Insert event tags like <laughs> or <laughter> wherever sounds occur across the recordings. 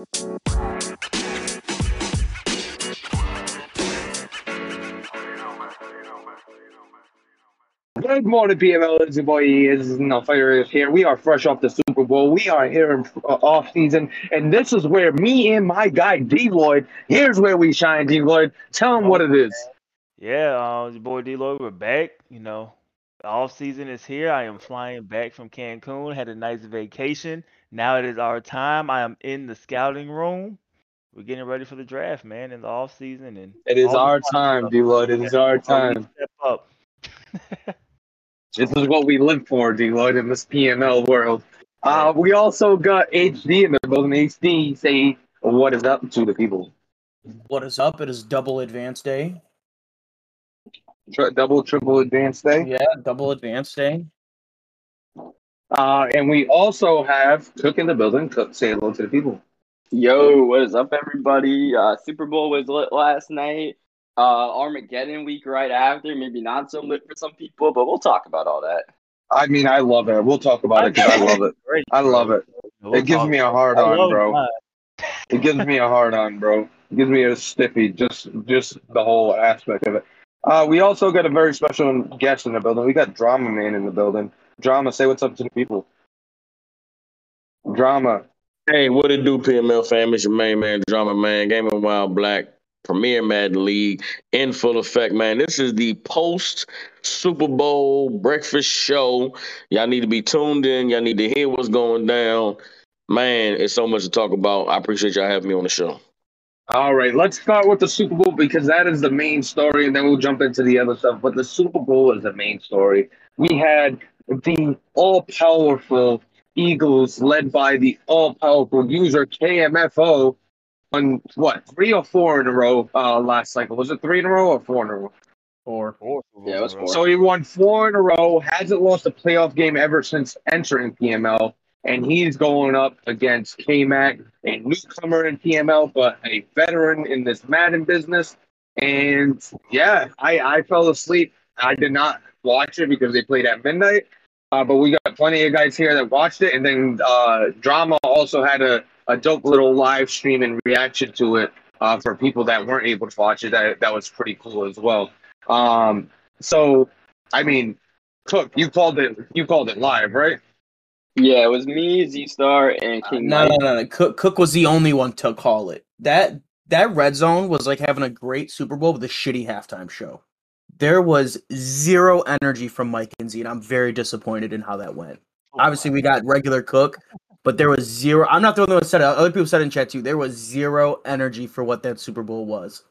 Good morning, PML. It's your boy is no fire is here. We are fresh off the Super Bowl. We are here in uh, off season, and this is where me and my guy D Lloyd. Here's where we shine, D Lloyd. Tell him what it is. Yeah, uh, your boy D Lloyd, we're back. You know, off season is here. I am flying back from Cancun. Had a nice vacation. Now it is our time. I am in the scouting room. We're getting ready for the draft, man, in the off season, and It is our time. D Lloyd. It is our time. Step up. <laughs> This is what we live for, D Lloyd, in this PML world. Uh, we also got HD in the building. HD, say what is up to the people. What is up? It is double advance day. Tri- double, triple advanced day. Yeah, double advance day. Uh, and we also have Cook in the building. Cook, say hello to the people. Yo, what is up, everybody? Uh, Super Bowl was lit last night. Uh, Armageddon week right after. Maybe not so lit for some people, but we'll talk about all that. I mean, I love it. We'll talk about it 'cause I love it. <laughs> I love it. We'll It gives me a hard on, bro. mine. It gives me a hard on, bro. It gives me a stiffy, just just the whole aspect of it. Uh, we also got a very special guest in the building. We got Drama Man in the building. Drama, say what's up to the people. Drama. Hey, what it do, PML fam? It's your main man, Drama Man, Game of Wild Black, Premier Madden League, in full effect, man. This is the post Super Bowl breakfast show. Y'all need to be tuned in. Y'all need to hear what's going down. Man, it's so much to talk about. I appreciate y'all having me on the show. All right, let's start with the Super Bowl because that is the main story, and then we'll jump into the other stuff. But the Super Bowl is the main story. We had the all powerful Eagles, led by the all powerful user KMFO, on what three or four in a row uh, last cycle. Was it three in a row or four in a row? Four. Four Yeah, it was Bowls in a row. four. So he won four in a row, hasn't lost a playoff game ever since entering PML, and he's going up against K Mac, a newcomer in PML, but a veteran in this Madden business. And yeah, I, I fell asleep. I did not watch it because they played at midnight. Uh, but we got plenty of guys here that watched it, and then uh, Drama also had a, a dope little live stream and reaction to it uh, for people that weren't able to watch it. That that was pretty cool as well. Um, so, I mean, Cook, you called it. You called it live, right? Yeah, it was me, Z Star, and King No, no, no, no. Cook, Cook was the only one to call it. That that red zone was like having a great Super Bowl with a shitty halftime show. There was zero energy from Mike and Z, and I'm very disappointed in how that went. Oh, Obviously, we got regular Cook, but there was zero. I'm not the only one that said it. Other people said in chat too. There was zero energy for what that Super Bowl was.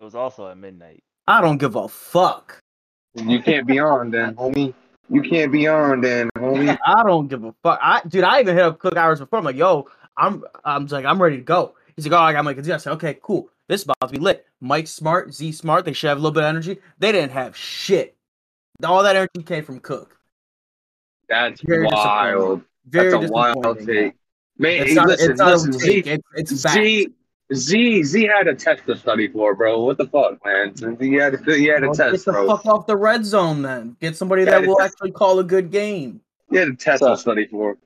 It was also at midnight. I don't give a fuck. You can't be on then, homie. You can't be on then, homie. <laughs> I don't give a fuck. I dude, I even hit up Cook hours before. I'm like, yo, I'm I'm like, I'm ready to go. He's like, oh, I got Mike and Z. I said, okay, cool. This is about to be lit. Mike Smart, Z Smart, they should have a little bit of energy. They didn't have shit. All that energy came from Cook. That's Very wild. Very That's a wild take. Man, It's not, listen, it's not listen, a take. Z, It's, it's fact. Z, Z, Z had a test to study for, bro. What the fuck, man? He had, he had a Well, test, get the bro. fuck off the red zone then. Get somebody that will it's- actually call a good game. He had a test So- to study for.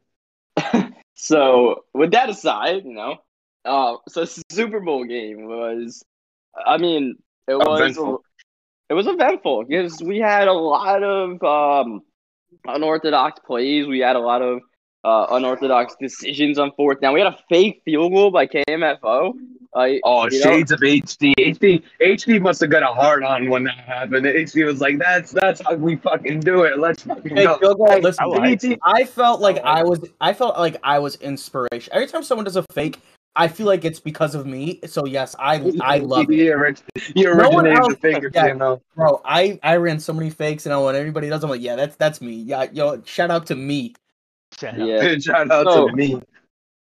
<laughs> So, with that aside, you know, uh, so <laughs> Super Bowl game was, I mean, it was Eventful. it was eventful because we had a lot of um, unorthodox plays. We had a lot of uh, unorthodox decisions on fourth down. We had a fake field goal by KMFO. Like, Oh, you know, shades of HD. HD, HD must have got a hard on when that happened. HD was like, "That's that's how we fucking do it. Let's fucking Hey, go." field goal, listen, I I felt like I was I felt like I was inspiration. Every time someone does a fake, I feel like it's because of me. So yes, I I love it. You, orig- you No one originated else- the finger, yeah. you know. Bro, I I ran so many fakes and I want everybody does, I'm like, yeah, that's that's me. Yeah, yo, shout out to me. Shout out. yeah. <laughs> Shout out So- to me.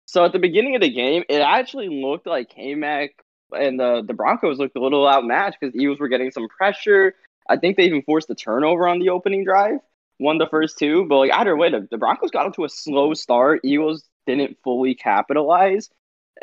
So at the beginning of the game, it actually looked like K-Mac and the the Broncos looked a little outmatched because Eagles were getting some pressure. I think they even forced a turnover on the opening drive, won the first two. But like either way, the, the Broncos got off to a slow start. Eagles didn't fully capitalize,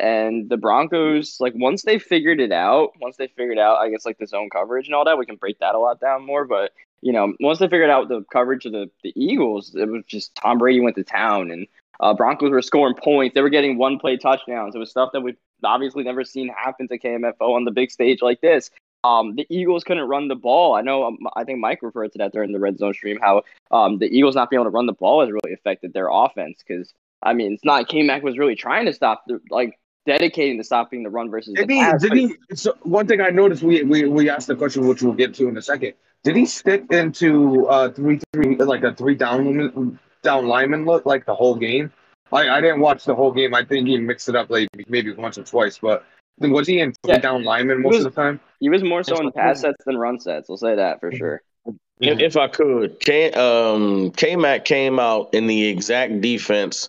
and the Broncos like once they figured it out, once they figured out, I guess like the zone coverage and all that, we can break that a lot down more. But you know, once they figured out the coverage of the the Eagles, it was just Tom Brady went to town and Uh, Broncos were scoring points. They were getting one play touchdowns. It was stuff that we've obviously never seen happen to KMFO on the big stage like this. Um, the Eagles couldn't run the ball. I know. Um, I think Mike referred to that during the red zone stream. How um, the Eagles not being able to run the ball has really affected their offense. Because I mean, it's not K Mac was really trying to stop the like dedicating to stopping the run versus Did the he? pass. Did he? So one thing I noticed, we, we we asked the question, which we'll get to in a second. Did he stick into uh three three like a three down down lineman look like the whole game? I, I didn't watch the whole game. I think he mixed it up like maybe once or twice. But was he in three Yeah. down lineman most was- of the time? He was more so in pass sets than run sets. We'll say that for sure. If, if I could, K um K Mac came out in the exact defense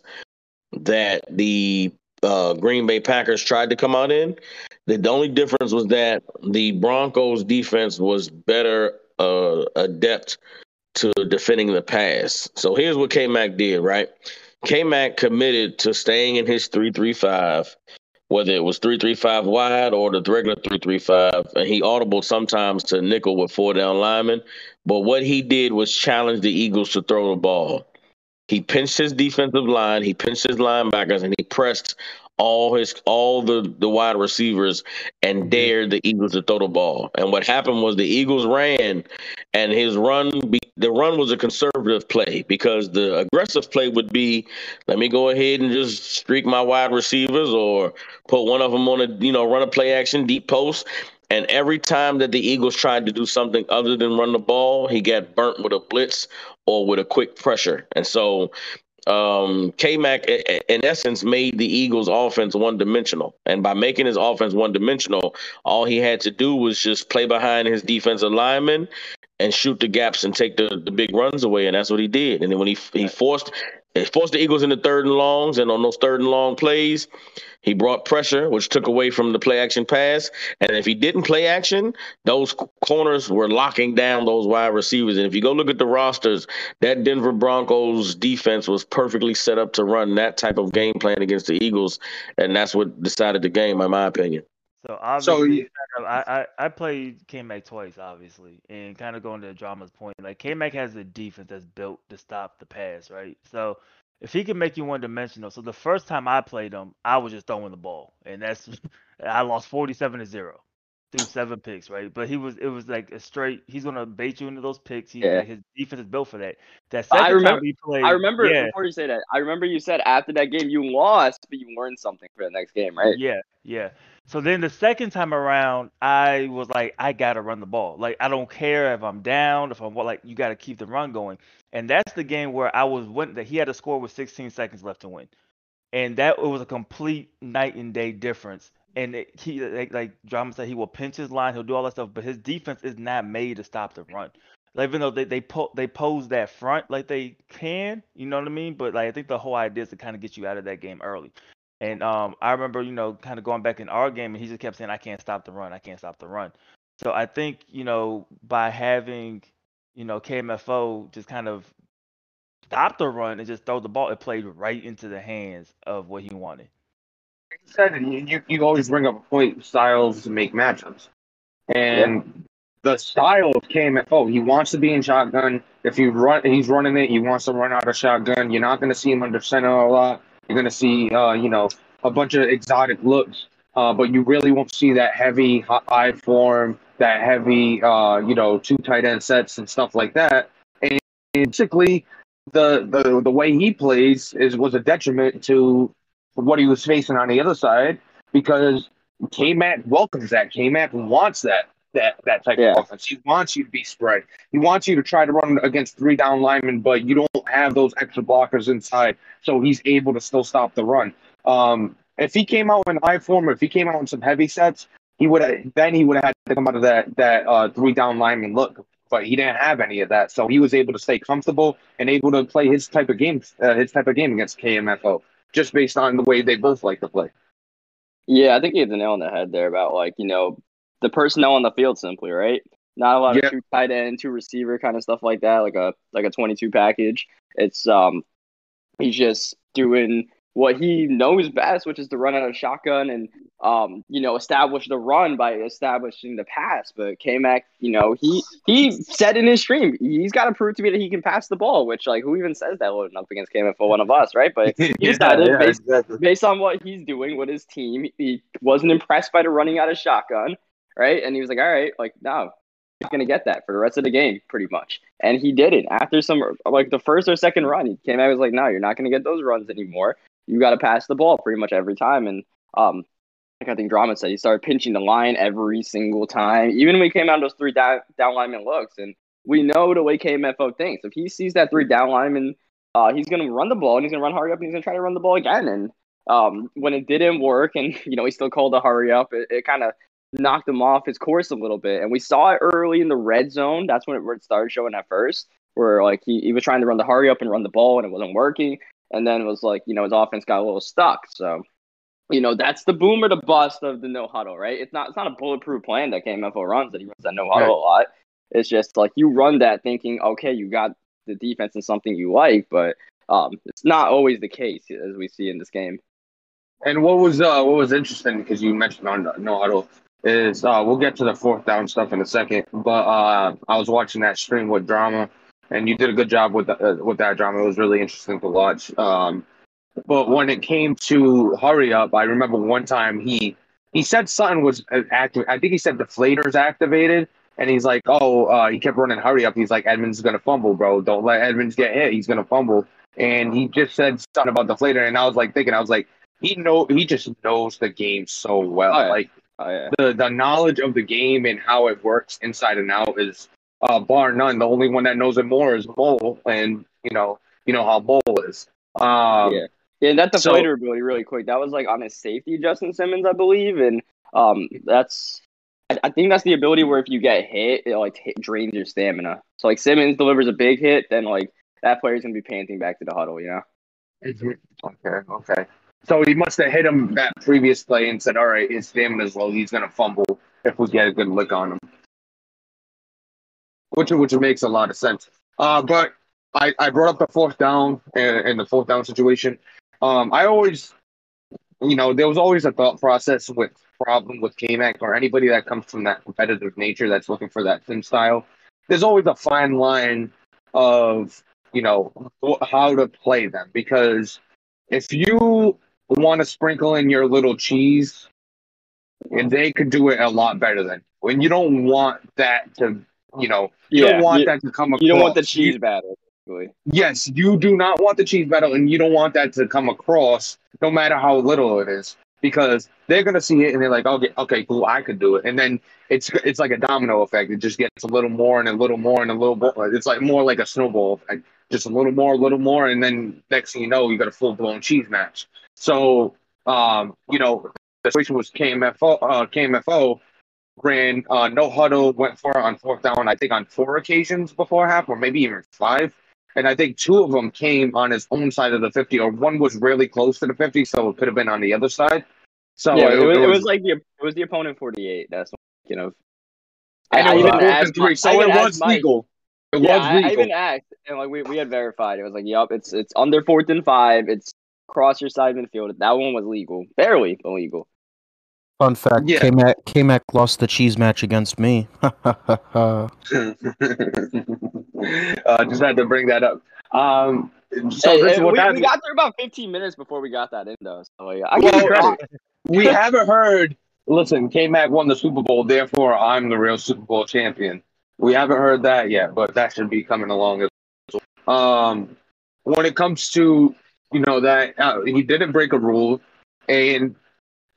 that the uh, Green Bay Packers tried to come out in. The, the only difference was that the Broncos defense was better uh, adept to defending the pass. So here's what K Mac did, right? K Mac committed to staying in his three three five, whether it was three three five wide or the regular three three five, and he audible sometimes to nickel with four down linemen. But what he did was challenge the Eagles to throw the ball. He pinched his defensive line, he pinched his linebackers, and he pressed all his all the the wide receivers and mm-hmm. dared the Eagles to throw the ball. And what happened was the Eagles ran, and his run be, the run was a conservative play because the aggressive play would be let me go ahead and just streak my wide receivers or put one of them on a you know run a play action deep post. And every time that the Eagles tried to do something other than run the ball, he got burnt with a blitz or with a quick pressure. And so um, K Mac, in essence, made the Eagles' offense one dimensional. And by making his offense one dimensional, all he had to do was just play behind his defensive lineman and shoot the gaps and take the, the big runs away. And that's what he did. And then when he he forced forced the Eagles into third and longs, and on those third and long plays, he brought pressure, which took away from the play action pass. And if he didn't play action, those corners were locking down those wide receivers. And if you go look at the rosters, that Denver Broncos defense was perfectly set up to run that type of game plan against the Eagles. And that's what decided the game, in my opinion. So So obviously, of, I, I I played K Mac twice, obviously, and kind of going to Drama's point, like K Mac has a defense that's built to stop the pass, right? So if he can make you one dimensional, so the first time I played him, I was just throwing the ball, and that's <laughs> I lost forty seven to zero through seven picks, right? But he was it was like a straight. He's gonna bait you into those picks. He, Yeah. like, his defense is built for that. That I second remember- time we played, I remember yeah, before you say that. I remember you said after that game you lost, but you learned something for the next game, right? Yeah, yeah. So then the second time around, I was like, I gotta run the ball. Like I don't care if I'm down, if I'm what, like you gotta keep the run going. And that's the game where I was win that he had a score with 16 seconds left to win, and that it was a complete night and day difference. And it, he like, like Drama said, he will pinch his line, he'll do all that stuff, but his defense is not made to stop the run. Like, even though they they po- they pose that front like they can, you know what I mean. But like I think the whole idea is to kind of get you out of that game early. And um, I remember, you know, kind of going back in our game, and he just kept saying, "I can't stop the run. I can't stop the run." So I think, you know, by having, you know, KMFO just kind of stop the run and just throw the ball, it played right into the hands of what he wanted. Like you said, you, you, you always bring up a point styles to make matchups. And the style of KMFO, he wants to be in shotgun. If you run, he's running it. He wants to run out of shotgun. You're not going to see him under center a lot. You're going to see, uh, you know, a bunch of exotic looks. Uh, but you really won't see that heavy hi- high form, that heavy, uh, you know, two tight end sets and stuff like that. And basically, the the the way he plays is was a detriment to what he was facing on the other side because K Mac welcomes that. K Mac wants that that that type Yeah. of offense. He wants you to be spread. He wants you to try to run against three down linemen, but you don't have those extra blockers inside, so he's able to still stop the run. Um, if he came out in high form, if he came out in some heavy sets, he would have then he would have had to come out of that that uh, three down lineman look. But he didn't have any of that, so he was able to stay comfortable and able to play his type of game, uh, his type of game against KMFO, just based on the way they both like to play. Yeah, I think he hit the nail on the head there about like, you know, the personnel on the field simply, right? Not a lot Yeah. of two tight end, two receiver kind of stuff like that, like a like a twenty two package. It's um he's just doing what he knows best, which is to run out of shotgun and um, you know, establish the run by establishing the pass. But K Mac, you know, he he said in his stream he's got to prove to me that he can pass the ball. Which like who even says that loading up against K Mac for one of us, right? But <laughs> he decided yeah, based, exactly. based on what he's doing with his team, he wasn't impressed by the running out of shotgun, right? And he was like, all right, like no. He's gonna get that for the rest of the game, pretty much, and he didn't. After some, like the first or second run, he came out was like, "No, you're not gonna get those runs anymore. You got to pass the ball pretty much every time." And um, like I think Drama said, he started pinching the line every single time. Even when we came out those three down, down lineman looks, and we know the way KMFO thinks. If he sees that three down lineman, uh, he's gonna run the ball and he's gonna run hurry up and he's gonna try to run the ball again. And um, when it didn't work, and <laughs> you know he still called a hurry up, it, it kind of knocked him off his course a little bit. And we saw it early in the red zone. That's when it, started showing at first, where like he, he was trying to run the hurry up and run the ball and it wasn't working. And then it was like, you know, his offense got a little stuck. So, you know, that's the boom or the bust of the no huddle, right? It's not it's not a bulletproof plan that KMFO runs that he runs that no huddle Right. a lot. It's just like you run that thinking, okay, you got the defense and something you like, but um, it's not always the case as we see in this game. And what was uh what was interesting because you mentioned on no huddle is uh we'll get to the fourth down stuff in a second, but uh I was watching that stream with drama, and you did a good job with the, uh, with that drama. It was really interesting to watch. Um, but when it came to hurry up, I remember one time he he said something was active. I think he said the deflators activated, and he's like, oh, uh, he kept running hurry up. He's like, Edmonds is gonna fumble, bro. Don't let Edmonds get hit. He's gonna fumble. And he just said something about deflator, and I was like thinking, I was like he know he just knows the game so well. Oh. Like Oh yeah, the the knowledge of the game and how it works inside and out is uh, bar none. The only one that knows it more is Mole, and you know you know how Mole is. Um, Yeah. yeah. That so- deflator ability, really quick. That was like on his safety, Justin Simmons, I believe, and um, that's. I, I think that's the ability where if you get hit, it like hit, drains your stamina. So like Simmons delivers a big hit, then like that player's gonna be panting back to the huddle, you know. Okay, okay. So he must have hit him that previous play and said, "All right, his stamina's low. He's gonna fumble if we get a good lick on him," which which makes a lot of sense. Uh, but I I brought up the fourth down and, and the fourth down situation. Um, I always, you know, there was always a thought process with problem with K-Mac or anybody that comes from that competitive nature that's looking for that thin style. There's always a fine line of you know how to play them because if you want to sprinkle in your little cheese, and they could do it a lot better than when you don't want that to, you know, you don't want you, that to come across. you don't want the cheese battle. basically. yes, you do not want the cheese battle, and you don't want that to come across, no matter how little it is, because they're gonna see it and they're like, okay, okay, cool, I could do it, and then it's it's like a domino effect. It just gets a little more and a little more and a little more. It's like more like a snowball effect. Just a little more, a little more, and then next thing you know, you got a full blown cheese match. So, um, you know, the situation was KMFO. Uh, KMFO ran uh, no huddle, went for it on fourth down. I think on four occasions before half, or maybe even five. And I think two of them came on his own side of the fifty, or one was really close to the fifty, so it could have been on the other side. So yeah, it, it, was, it was- like the it was the opponent forty eight. That's what I'm thinking I it even asked three, so I it was Mike- legal. It yeah, was I, I even asked, and like we, we had verified. It was like, yep, it's it's under fourth and five. It's cross your side midfield. That one was legal, barely illegal. Fun fact: Yeah. K-Mac, K-Mac lost the cheese match against me. <laughs> <laughs> uh, just had to bring that up. Um, so Hey, this hey, what we, we got through about fifteen minutes before we got that in though. So yeah, I Well, give you credit. we haven't heard. Listen, K Mac won the Super Bowl, therefore I'm the real Super Bowl champion. We haven't heard that yet, but that should be coming along. as well. Um, when it comes to you know that uh, he didn't break a rule, and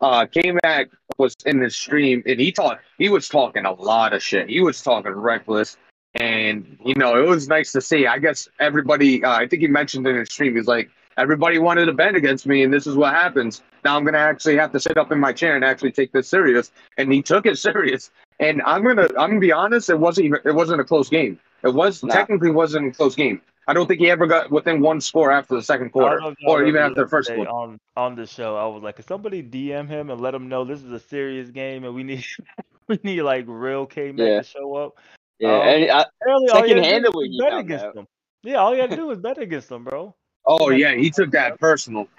uh, K Mac was in the stream and he talked. He was talking a lot of shit. He was talking reckless, and you know it was nice to see. I guess everybody. Uh, I think he mentioned in his stream. He's like, everybody wanted to bend against me, and this is what happens. Now I'm gonna actually have to sit up in my chair and actually take this serious. And he took it <laughs> serious. And I'm gonna I'm gonna be honest, it wasn't even it wasn't a close game. It was Nah. technically wasn't a close game. I don't think he ever got within one score after the second quarter, don't know if y'all or even after the first quarter. on on the show. I was like, "Could somebody DM him and let him know this is a serious game and we need <laughs> we need like real K Mac Yeah. to show up." Yeah, Um, and I, Apparently, all you gotta do is bet against out. them. Yeah, all you gotta do is bet against them, bro. Oh Yeah. yeah, he took that personal. <laughs>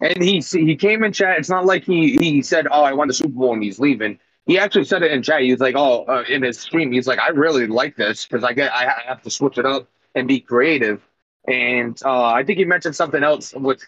And he he came in chat. It's not like he he said, "Oh, I won the Super Bowl," and he's leaving. He actually said it in chat. He was like, "Oh," uh, in his stream, he's like, "I really like this because I get I have to switch it up and be creative." And uh, I think he mentioned something else with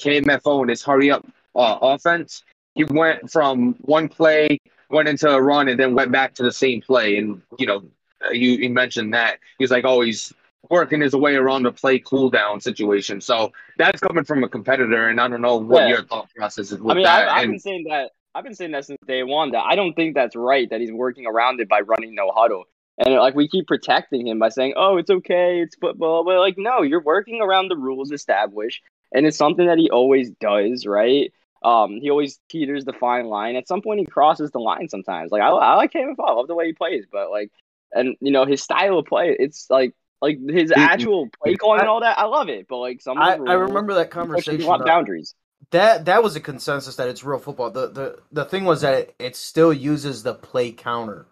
KMFO and his hurry up uh, offense. He went from one play, went into a run, and then went back to the same play. And you know, you, you mentioned that he's like, "Oh, he's working his way around the play cooldown situation." So that's coming from a competitor, and I don't know what Yeah. your thought process is with I mean, that. I've, I've and been saying that. I've been saying that since day one. That I don't think that's right. That he's working around it by running no huddle, and like we keep protecting him by saying, "Oh, it's okay, it's football." But like, no, you're working around the rules established, and it's something that he always does, right? Um, he always teeters the fine line. At some point, he crosses the line. Sometimes, like I, I like him. I love the way he plays, but like, and you know his style of play, it's like like his actual play calling and all that. I love it, but like some I, I remember that conversation. a lot of uh, boundaries. That that was a consensus that it's real football. The the the thing was that it, it still uses the play counter.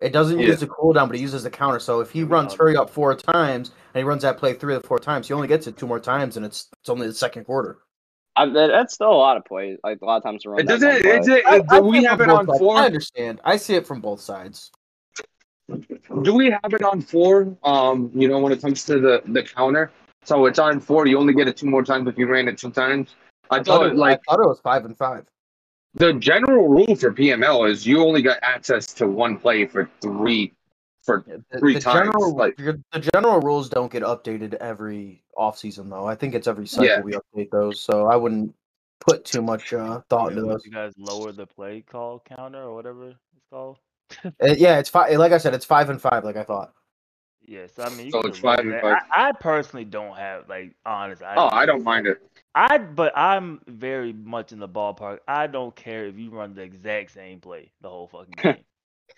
It doesn't Yeah. use the cooldown, but it uses the counter. So if he runs hurry up four times and he runs that play three or four times, he only gets it two more times, and it's it's only the second quarter. I, that's still a lot of plays. Like a lot of times to run. it doesn't. one play. Is it, I- I do we have it on sides. four? I understand. I see it from both sides. Do we have it on four? Um, you know, when it comes to the the counter, so it's on four. You only get it two more times if you ran it two times. I thought it, like I thought it was five and five. the general rule for PML is you only got access to one play for three. For The, Three the times, general like- the general rules don't get updated every off season though. I think it's every cycle Yeah. we update those. So I wouldn't put too much uh, thought into Yeah, those. You guys lower the play call counter or whatever it's called. <laughs> Uh, yeah, it's five. Like I said, it's five and five. Like I thought. Yes, I mean, you So can it's lower five and that. five. I, I personally don't have like honest. I oh, I don't mind it. I but I'm very much in the ballpark. I don't care if you run the exact same play the whole fucking <laughs> game.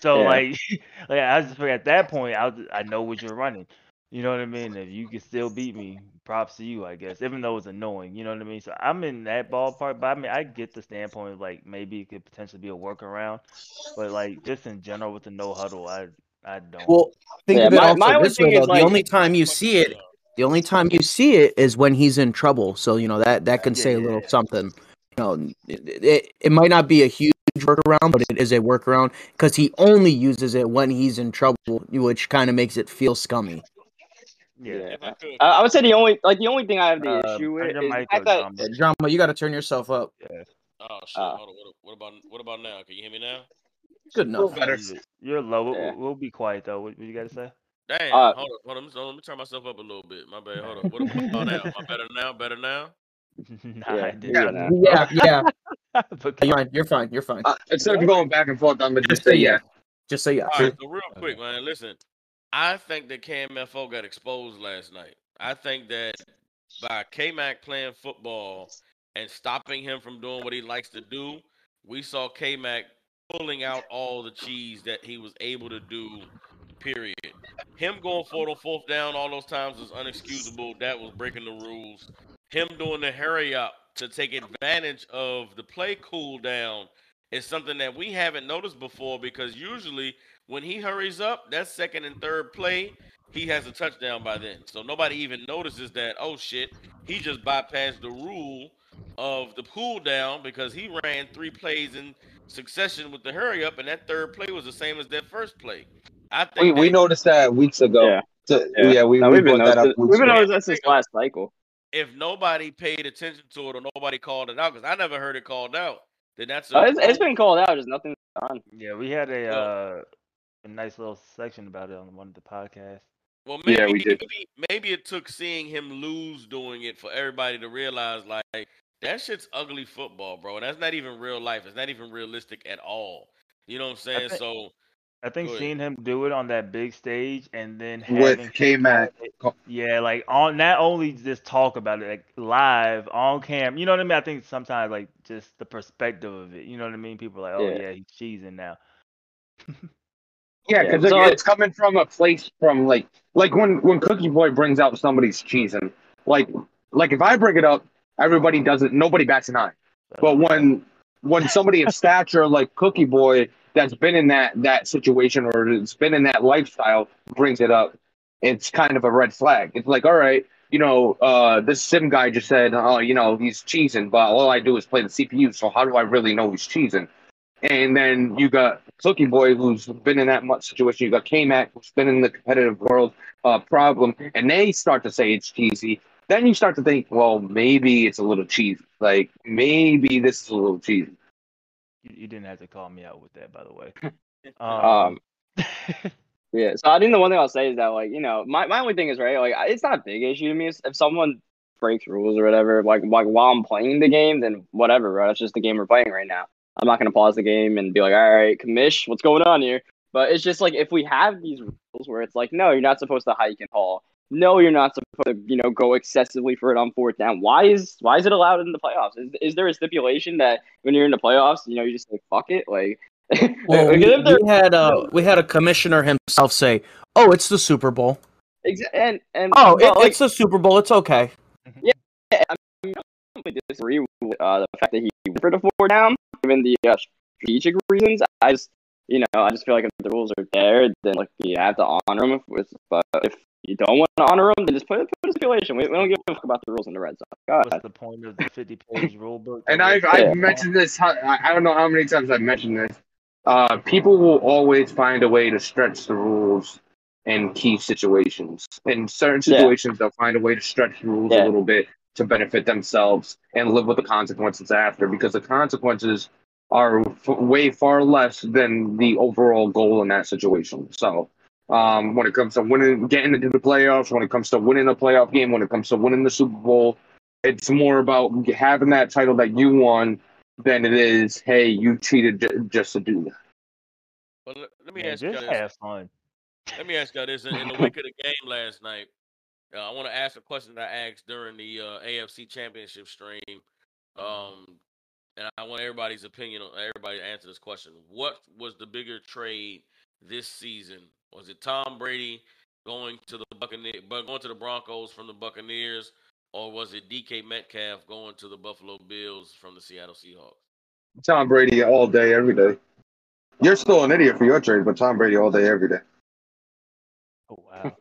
So Yeah. like, <laughs> like I just at that point, I I know what you're running. You know what I mean? If you can still beat me, props to you, I guess. Even though it's annoying, you know what I mean. So I'm in that ballpark, but I mean, I get the standpoint of like maybe it could potentially be a workaround, but like just in general with the no huddle, I I don't. Well, think Yeah, of it my- also my only this way though. like- the only time you see it, the only time you see it is when he's in trouble. So you know that that can Yeah, say a little yeah. something. You know, it, it, it might not be a huge workaround, but it is a workaround because he only uses it when he's in trouble, which kind of makes it feel scummy. yeah. If I I, I would say the only like the only thing I have the Uh, issue with your is the mic fact up, that Tom. Uh, Drama, you got to turn yourself up. oh shit, Uh, hold on. What, what about what about now? Can you hear me now? Good enough. better. You're- You're low. We'll, we'll be quiet though. What, what you got to say? Damn, Uh, hold on, hold on. Let me, let me turn myself up a little bit. My bad. Hold on. What about <laughs> now? Am I better now? Better now? <laughs> nah, Yeah, I. Yeah. yeah. Yeah, <laughs> yeah. But You're fine. You're fine. You're fine. Uh, instead of going back and forth, I'm gonna just say yeah. Just say yes. All right, so real quick, man. Listen, I think that KMFO got exposed last night. I think that by K Mac playing football and stopping him from doing what he likes to do, we saw K Mac pulling out all the cheese that he was able to do. Period. Him going for on fourth down all those times was unexcusable. That was breaking the rules. Him doing the hurry up to take advantage of the play cool down is something that we haven't noticed before because usually when he hurries up, that second and third play, he has a touchdown by then. So nobody even notices that, oh shit, he just bypassed the rule of the cool down because he ran three plays in succession with the hurry up, and that third play was the same as that first play. I think We, we noticed that weeks ago. Yeah. So, Yeah. yeah. we, No, we we've been brought that up. we've been ago. noticing that since last cycle. if nobody paid attention to it or nobody called it out, because I never heard it called out, then that's a Uh, it's, it's been called out. There's nothing done. yeah, we had a Yeah. uh, a nice little section about it on one of the podcasts. Well, maybe, Yeah, we did. maybe maybe it took seeing him lose doing it for everybody to realize like that shit's ugly football, bro. That's not even real life. It's not even realistic at all. You know what I'm saying? thi- so I think seeing him do it on that big stage and then With having K Mac. Yeah, like on not only just talk about it like live on cam. You know what I mean? I think sometimes like just the perspective of it. You know what I mean? People are like, oh Yeah. yeah, he's cheesing now. <laughs> Yeah, Yeah, because so- it's coming from a place from like like when when Cookie Boy brings out somebody's cheesing. Like like if I bring it up, everybody does it. Nobody bats an eye. But when when somebody of stature like Cookie Boy that's been in that that situation or has been in that lifestyle brings it up, it's kind of a red flag. It's like, all right, you know, uh, this sim guy just said, oh, you know, he's cheesing, but all I do is play the CPU. So how do I really know he's cheesing? And then you got Cookie Boy, who's been in that much situation. You got K Mac, who's been in the competitive world uh, problem, and they start to say it's cheesy. Then you start to think, well, maybe it's a little cheesy. Like maybe this is a little cheesy. You, you didn't have to call me out with that, by the way. <laughs> Um, <laughs> Yeah, so I think the one thing I'll say is that like you know my, my only thing is right like it's not a big issue to me if someone breaks rules or whatever like like while I'm playing the game then whatever right that's just the game we're playing right now I'm not gonna pause the game and be like all right commish what's going on here but it's just like if we have these rules where it's like no you're not supposed to hike and haul no you're not supposed to you know go excessively for it on fourth down why is why is it allowed in the playoffs is, is there a stipulation that when you're in the playoffs you know you just like fuck it like <laughs> Well, we, we had uh, we had a commissioner himself say, "Oh, it's the Super Bowl. Exa- and and Oh, but, it, like, it's the Super Bowl. It's okay." Yeah, I don't disagree with uh, the fact that he went for the four down, given the uh, strategic reasons. I just, you know, I just feel like if the rules are there, then like you have to honor them. With, but if you don't want to honor them, then just put, put a stipulation. We, we don't give a fuck about the rules in the red zone. God. What's the point of the 50 page rule book? And I've, I've Yeah. mentioned this, I I don't know how many times I've mentioned this. Uh, people will always find a way to stretch the rules in key situations. In certain Yeah. situations, they'll find a way to stretch the rules Yeah. a little bit to benefit themselves and live with the consequences after because the consequences are f- way far less than the overall goal in that situation. So, um, when it comes to winning, getting into the playoffs, when it comes to winning a playoff game, when it comes to winning the Super Bowl, it's more about having that title that you won than it is, hey, you cheated j- just to do that. But let, let me Man, ask you just this. have fun. Let me ask you this. In, in the wake of the game last night, uh, I want to ask a question that I asked during the uh, AFC Championship stream. Um, and I want everybody's opinion on everybody to answer this question. What was the bigger trade this season? Was it Tom Brady going to the Buccaneers, but going to the Broncos from the Buccaneers, or was it DK Metcalf going to the Buffalo Bills from the Seattle Seahawks? Tom Brady all day, every day. You're still an idiot for your trade, but Tom Brady all day, every day. Oh, wow.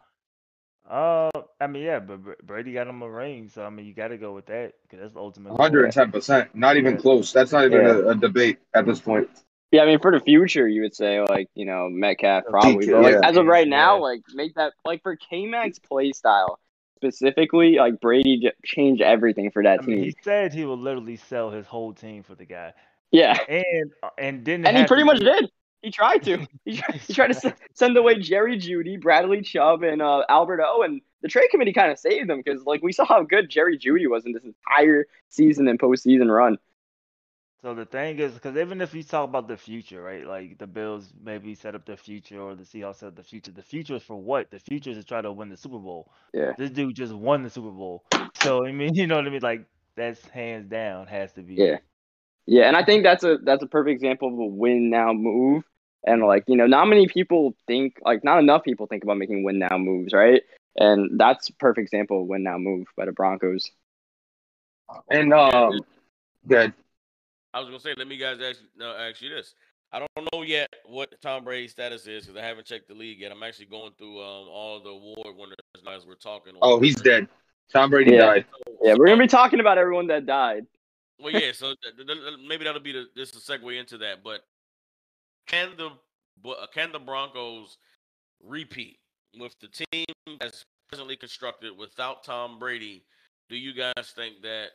Uh, I mean, yeah, but Brady got him a ring, so I mean, you got to go with that because that's the ultimate. 110%. Not even Yeah. close. That's not even Yeah. a, a debate at this point. Yeah, I mean, for the future, you would say like you know Metcalf probably, DK, but like yeah. as of right now, Yeah. like make that like for K Mac's play style specifically, like Brady j- changed everything for that I mean, team. he said he would literally sell his whole team for the guy, yeah, and uh, and didn't. and he pretty to much do- did. He tried to. <laughs> He tried, he tried to s- <laughs> send away Jerry Jeudy, Bradley Chubb, and uh, Albert O. And the trade committee kind of saved them because like we saw how good Jerry Jeudy was in this entire season and postseason run. So the thing is, because even if you talk about the future, right? Like the Bills maybe set up the future, or the Seahawks set up the future. The future is for what? The future is to try to win the Super Bowl. Yeah. This dude just won the Super Bowl. So I mean, <laughs> you know what I mean? Like that's hands down has to be. Yeah. Yeah, and I think that's a that's a perfect example of a win now move. And like, you know, not many people think like not enough people think about making win now moves, right? And that's a perfect example of win now move by the Broncos. And, um, good. I was gonna say, let me guys ask no, ask you this. I don't know yet what Tom Brady's status is because I haven't checked the league yet. I'm actually going through um, all the award winners as we're talking. Oh, he's dead. Tom Brady Yeah. died. Yeah, we're gonna be talking about everyone that died. Well, yeah. So th- th- maybe that'll be the this is a segue into that. But can the uh, can the Broncos repeat with the team that's presently constructed without Tom Brady? Do you guys think that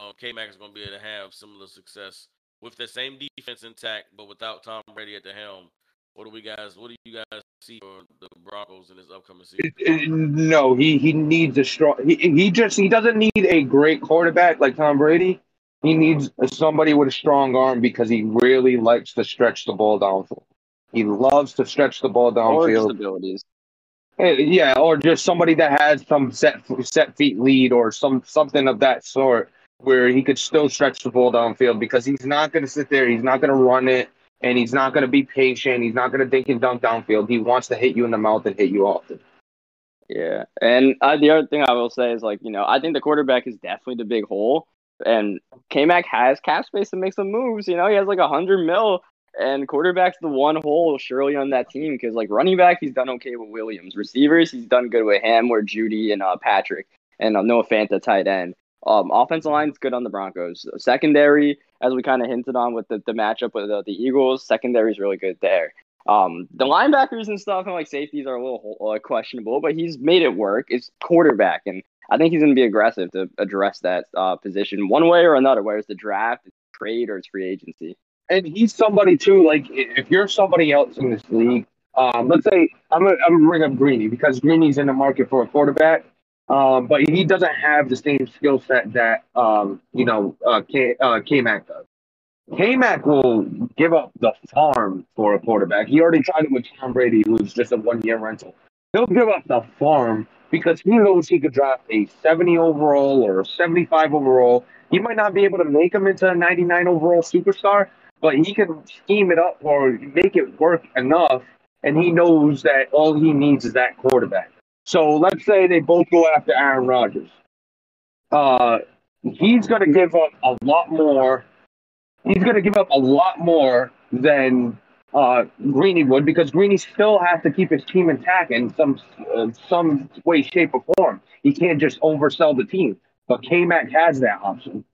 um, K Mac is going to be able to have similar success with the same defense intact, but without Tom Brady at the helm? What do we guys? What do you guys see for the Broncos in this upcoming season? No, he he needs a strong. He, he just he doesn't need a great quarterback like Tom Brady. He needs somebody with a strong arm because he really likes to stretch the ball downfield. He loves to stretch the ball downfield. abilities. Eh, Yeah, or just somebody that has some set set feet lead or some something of that sort where he could still stretch the ball downfield because he's not going to sit there. He's not going to run it, and he's not going to be patient. He's not going to dink and dunk downfield. He wants to hit you in the mouth and hit you often. Yeah, and uh, the other thing I will say is like you know I think the quarterback is definitely the big hole, and K Mac has cap space to make some moves. You know he has like a hundred mil, and quarterback's the one hole surely on that team because like running back he's done okay with Williams, receivers he's done good with him or Jeudy and uh, Patrick, and uh, Noah Fant at tight end. Um, offensive line's good on the Broncos. Secondary, as we kind of hinted on with the, the matchup with the, the Eagles, secondary is really good there. Um, the linebackers and stuff and like safeties are a little uh, questionable, but he's made it work. It's quarterback, and I think he's going to be aggressive to address that uh, position one way or another, whether it's the draft, trade, or it's free agency. And he's somebody too. Like if you're somebody else in this league, um, let's say I'm gonna, I'm bring up Greeny because Greeny's in the market for a quarterback. Um, but he doesn't have the same skill set that um, you know uh, K uh, K-Mac does. K-Mac will give up the farm for a quarterback. He already tried it with Tom Brady, who's just a one-year rental. He'll give up the farm because he knows he could draft a 70 overall or a 75 overall. He might not be able to make him into a 99 overall superstar, but he can scheme it up or make it work enough. And he knows that all he needs is that quarterback. So let's say they both go after Aaron Rodgers. Uh, he's going to give up a lot more. He's going to give up a lot more than uh, Greeny would because Greeny still has to keep his team intact in some uh, some way, shape, or form. He can't just oversell the team. But K Mac has that option.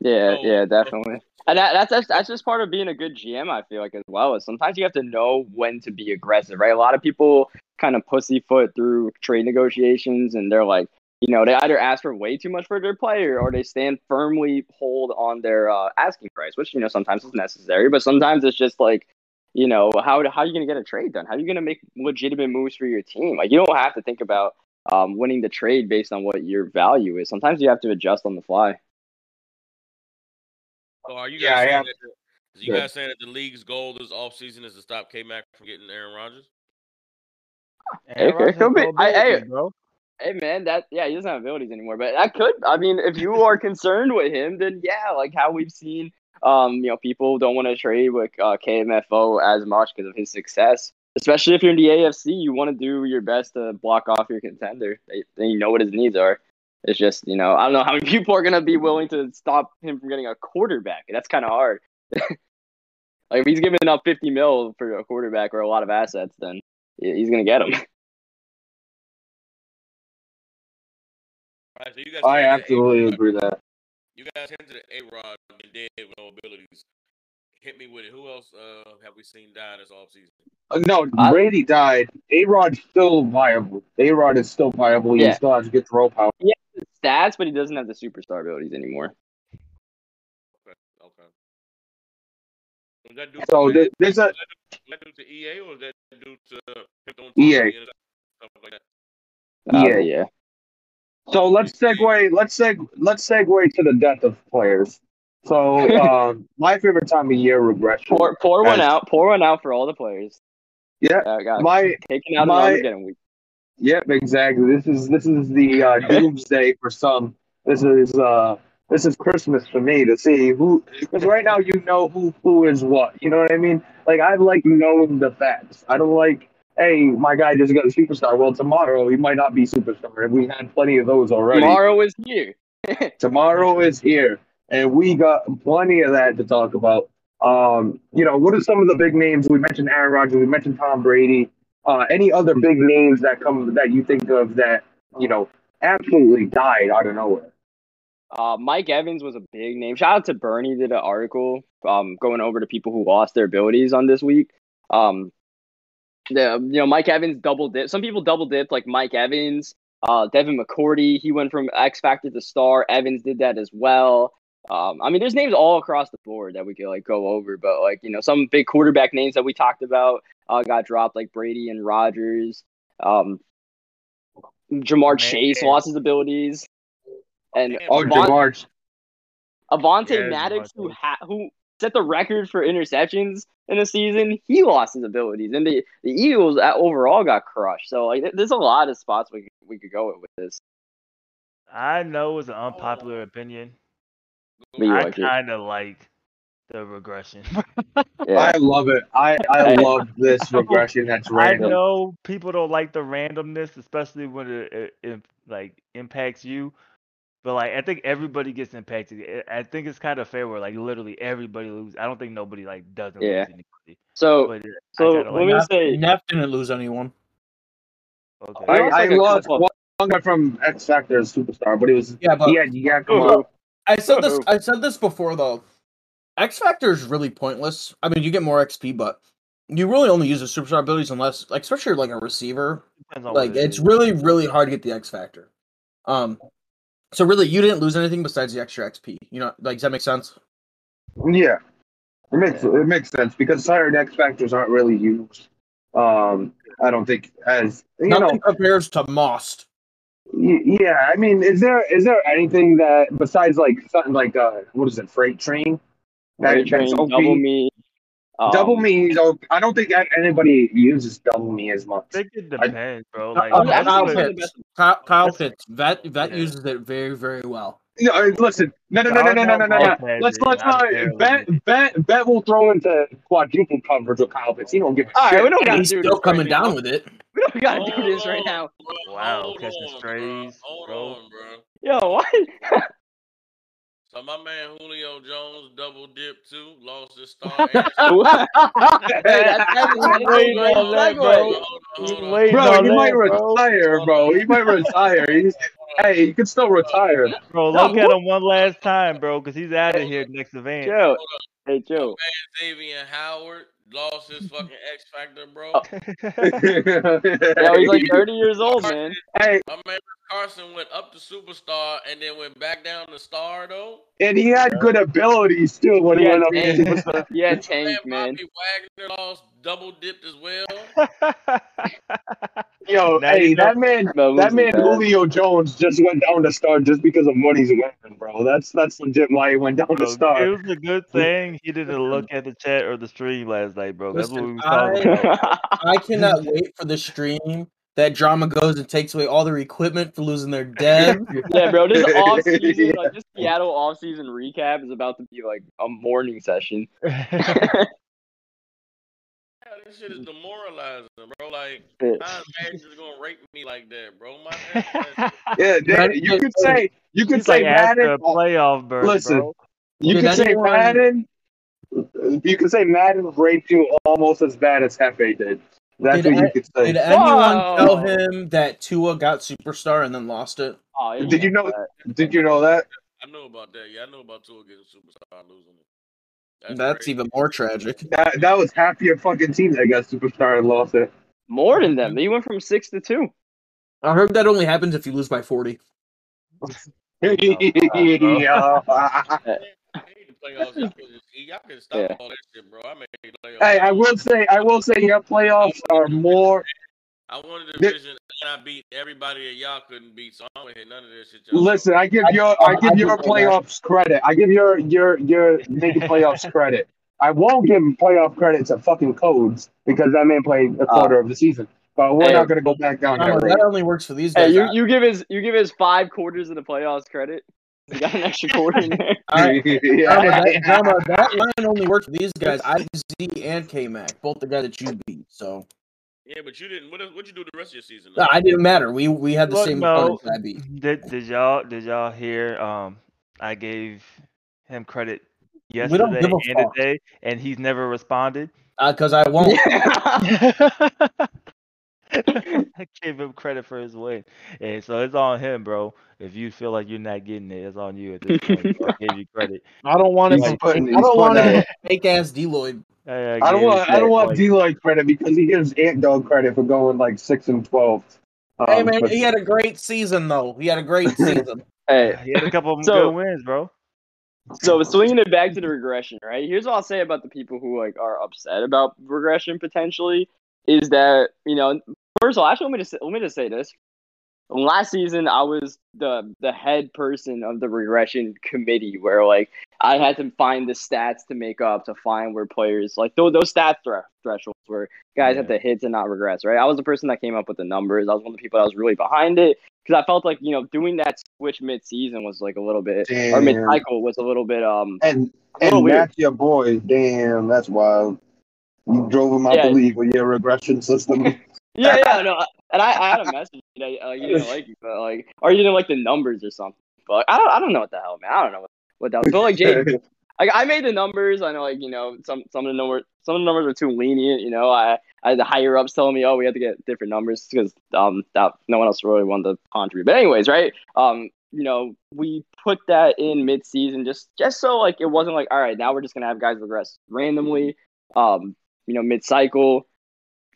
Yeah, yeah, definitely. And that, that's, that's that's just part of being a good GM. I feel like as well. Is sometimes you have to know when to be aggressive, right? A lot of people kind of pussyfoot through trade negotiations, and they're like, you know, they either ask for way too much for their player, or they stand firmly hold on their uh, asking price, which you know sometimes is necessary, but sometimes it's just like, you know, how how are you gonna get a trade done? How are you gonna make legitimate moves for your team? Like you don't have to think about um, winning the trade based on what your value is. Sometimes you have to adjust on the fly. So are you Yeah, I guys saying have- that the, is you guys saying that the league's goal this offseason is to stop K Mac from getting Aaron Rodgers? Aaron it Rodgers could be. has no I- hey, bro. Hey man, that yeah, he doesn't have abilities anymore. But that could I mean, if you are <laughs> concerned with him, then yeah, like how we've seen um, you know, people don't want to trade with uh, KMFO as much because of his success. Especially if you're in the AFC, you want to do your best to block off your contender. They, they you know what his needs are. It's just, you know, I don't know how many <laughs> people are gonna be willing to stop him from getting a quarterback. That's kind of hard. <laughs> like if he's giving up 50 mil for a quarterback or a lot of assets, then he's gonna get him. So you guys I absolutely A-Rod. agree that. You guys hinted at A Rod being dead with no abilities. Hit me with it. Who else uh, have we seen die this offseason? Uh, no, I- Brady died. A Rod's still viable. A Rod is still viable. He still has good throw power. Stats, but he doesn't have the superstar abilities anymore. Okay. Okay. Was that due to, So was there- there's a that due to EA or was that due to him EA. like that? Uh, Yeah. yeah. So let's segue. Let's seg. Let's segue to the death of players. So <laughs> um, my favorite time of year regression. Pour, pour one out. Pour one out for all the players. Yeah, Uh, got my taken out my- Armageddon week. Yep, exactly. This is this is the uh, <laughs> doomsday for some. This is uh this is Christmas for me to see who because right now you know who who is what. You know what I mean? Like I like knowing the facts. I don't like hey my guy just got a superstar. Well tomorrow he might not be superstar. We had plenty of those already. Tomorrow is here. <laughs> Tomorrow is here, and we got plenty of that to talk about. Um, you know, what are some of the big names? We mentioned Aaron Rodgers. We mentioned Tom Brady. Uh, any other big names that come that you think of that you know absolutely died out of nowhere? Uh, Mike Evans was a big name. Shout out to Bernie did an article um, going over to people who lost their abilities on this week. Um, the you know Mike Evans double dip. Some people double dipped like Mike Evans, uh, Devin McCourty. He went from X Factor to star. Evans did that as well. Um, I mean, there's names all across the board that we could like go over, but like you know some big quarterback names that we talked about uh, got dropped like Brady and Rodgers. Um, Ja'Marr Man. Chase lost his abilities, and Oh, Oh, Ja'Marr. Avonte Yeah, Maddox, who ha- who set the record for interceptions in a season, he lost his abilities, and the, the Eagles uh, overall got crushed. So like, there's a lot of spots we could, we could go with this. I know it's an unpopular opinion. But you I like kind of like the regression. <laughs> Yeah, I love it. I I <laughs> love this regression. That's random. I know people don't like the randomness, especially when it, it, it like impacts you. But like, I think everybody gets impacted. I I think it's kind of fair where like literally everybody loses. I don't think nobody like doesn't Yeah. lose anybody. so But so kinda let like me say Neff didn't lose anyone. Okay. I, lost I like lost one one guy from X Factor as superstar, but he was Yeah, but he had Yakima. I said this. I said this before though. X Factor is really pointless. I mean, you get more XP, but you really only use the superstar abilities unless, like, especially like a receiver. Depends on what Like, it it's is. really, really hard to get the X Factor. Um, so really, you didn't lose anything besides the extra XP. You know, like, does that make sense? Yeah, it makes it makes sense because sired X factors aren't really used. Um, I don't think as you know. Compares to Most. y- Yeah, I mean, is there is there anything that besides like something like uh, what is it, freight train? That- Freight train, OP? double me. Um, Double me. though, I don't think anybody uses double me as much. I think it depends, bro. Uh, Like, uh, I Kyle think it's one of the Pitts. best- Kyle, Kyle That's- Pitts. Vet Vet Yeah. uses it very, very well. No, listen, no, no, no, no, no, no, no, no. no. Let's let's I'm not. Bet bet bet will throw into quadruple coverage with Kyle Pitts. He don't give a All right, shit. we don't gotta he's do still this coming right now. down with it. We don't gotta do this right now. Wow, Hold catching strays, Hold on, bro. Yo, what? <laughs> So my man Julio Jones double dip too, lost his star. <laughs> Hey, bro. Hold on, Waiting Bro, on he might retire, bro. He might retire. He's, hey, he could still retire. Bro, look at him one last time, bro, because he's out of here next event. Joe. Hey, Joe. Xavier Howard lost his fucking X Factor, bro. Oh. <laughs> Yeah, he's like <laughs> 30 years old, man. hey, My man Carson went up to superstar and then went back down to star though. and he had good abilities too when he Yeah, went up <laughs> man. to superstar. Yeah, Man, tank, man. Bobby Wagner lost double dipped as well. <laughs> Yo, Now hey, you know- that man, that man bad. Julio Jones just went down to star just because of what he's wearing, bro. That's that's legit why he went down to Bro, star. it was a good thing he didn't look at the chat or the stream last night, bro. That's what we Listen, was talking I- about. I cannot wait for the stream that drama goes and takes away all their equipment for losing their dev. <laughs> yeah, bro. This <laughs> off season, like this Seattle off season recap is about to be like a morning session. Yeah, this shit is demoralizing, bro. Like, Yeah. how Madden's gonna rape me like that, bro? My <laughs> man, Yeah, Dan, you could say you could say like after Madden. a playoff burn, Listen, bro. You Did could say anyone- Madden. You could say Madden raped you almost as bad as Hefe did. That's Did what I- you could say. Did anyone Whoa. tell him that Tua got superstar and then lost it? Oh, Did you know? Did you know that? I know about that. Yeah, I know about Tua getting superstar losing it. That's, crazy. even more tragic. That that was half your fucking team that got superstar and lost it. More than them. He went from six to two. I heard that only happens if you lose by 40. <laughs> Yeah. <laughs> I hate the playoffs. Y'all can, y'all can stop Yeah. all that shit, bro. I made playoffs. hey, I will say, I will say, your playoffs are more. I won the There- division and I beat everybody that y'all couldn't beat, so I don't hit none of this shit. Listen, I give your, I give your playoffs credit. I give your your your making playoffs credit. I won't give playoff credit to fucking codes because that man played a quarter of the season. But we're Hey. not gonna go back down Oh, that road. that only works for these Hey, guys. you, you give his you give his five quarters of the playoffs credit. He got an extra quarter in there. <laughs> Alright, <laughs> Yeah. Drama, that, drama, that line only works for these guys. IZ and K Mac, both the guys that you beat. So Yeah, but you didn't. What what you do the rest of your season? no, I didn't matter. We we had the Look, same no. I beat. Did did y'all did y'all hear? Um, I gave him credit yesterday and fuck. today, and he's never responded. Because Uh, I won't. <laughs> <laughs> <laughs> I gave him credit for his win, and so it's on him, bro. If you feel like you're not getting it, it's on you at this point. I gave you credit. <laughs> I don't want He's to. putting- I don't want to <laughs> fake ass Deloitte. I, I don't want you I don't want credit, Deloitte credit because he gives Ant Dog credit for going like six and twelve. Hey Um, man, but- he had a great season though. He had a great season. hey, He had a couple of So- good wins, bro. so swinging it back to the regression, right? Here's what I'll say about the people who like are upset about regression potentially is that you know, first of all, actually, let me just let me just say this. Last season, I was the the head person of the regression committee, where like I had to find the stats to make up to find where players like those those stat thre- thresholds where guys have to hit to not regress. Right? I was the person that came up with the numbers. I was one of the people that was really behind it because I felt like you know doing that switch mid season was like a little bit or mid cycle was a little bit um And and weird. that's your boy. Damn, that's wild. You drove him out Yeah. the league with your regression system. <laughs> yeah yeah no and I, I had a message that uh, you didn't like it, but like or you didn't like the numbers or something but I don't I don't know what the hell man I don't know what, what that was but like Jay <laughs> I, I made the numbers. I know, like you know, some some of the numbers some of the numbers are too lenient. You know, I I had the higher ups telling me, oh, we have to get different numbers because um that no one else really wanted to contribute. But anyways, right? Um, you know, we put that in mid season just just so like it wasn't like all right, now we're just gonna have guys regress randomly. Um, you know, mid cycle,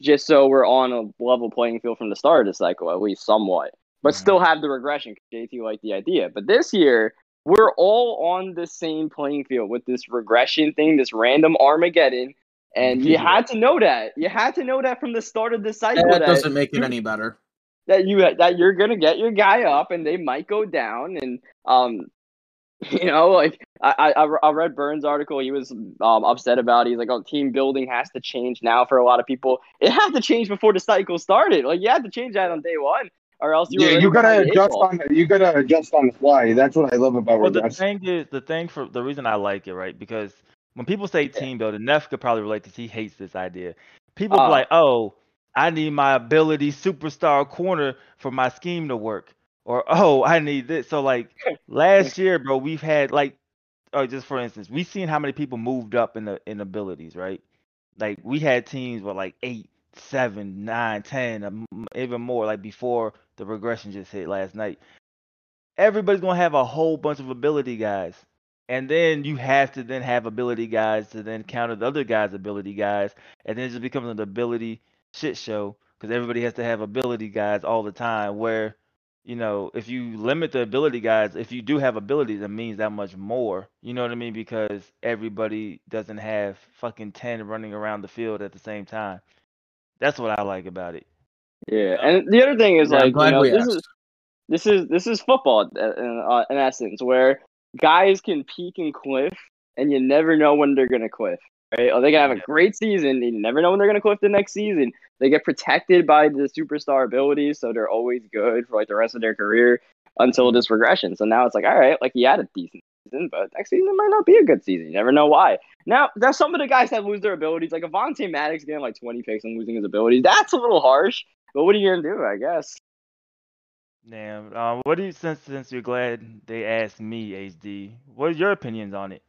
just so we're on a level playing field from the start of the cycle at least somewhat, but Mhm. still have the regression. JT liked the idea, but this year we're all on the same playing field with this regression thing, this random Armageddon. And you had to know that. You had to know that from the start of the cycle. That that doesn't make it any better. that you that you're gonna get your guy up and they might go down and um <laughs> you know like I I, I read Burns article he was um upset about it. he's like oh team building has to change now for a lot of people it had to change before the cycle started like you had to change that on day one or else you were Yeah, already you gotta behind the eight adjust ball. on you gotta adjust on the fly. That's what I love about Well, the regress. thing is, the thing for the reason I like it, right? Because when people say team building, Neff could probably relate because he hates this idea. People be like, "Oh, I need my ability superstar corner for my scheme to work," or <laughs> "Oh, I need this." So like <laughs> last year, bro, we've had like, oh, just for instance, we've seen how many people moved up in the in abilities, right? Like we had teams with like eight, seven, nine, ten, even more. Like before the regression just hit last night everybody's gonna have a whole bunch of ability guys. And then you have to then have ability guys to then counter the other guys' ability guys, and then it just becomes an ability shit show because everybody has to have ability guys all the time. Where, you know, if you limit the ability guys, if you do have abilities, it means that much more. You know what I mean? Because everybody doesn't have fucking ten running around the field at the same time. That's what I like about it. yeah and the other thing is Yeah, like you know this asked. is this is this is football uh, in, uh, in essence where guys can peak and cliff and you never know when they're gonna cliff right? Or they can have a great season. You never know when they're gonna cliff the next season. They get protected by the superstar abilities so they're always good for like the rest of their career until this regression. So now it's like all right like he had a decent season but next season might not be a good season. You never know why. Now there's some of the guys that lose their abilities like Avonte Maddox getting like 20 picks and losing his abilities. That's a little harsh but what are you gonna do i guess? Damn. Uh, what do you since since you're glad they asked me, HD? What are your opinions on it?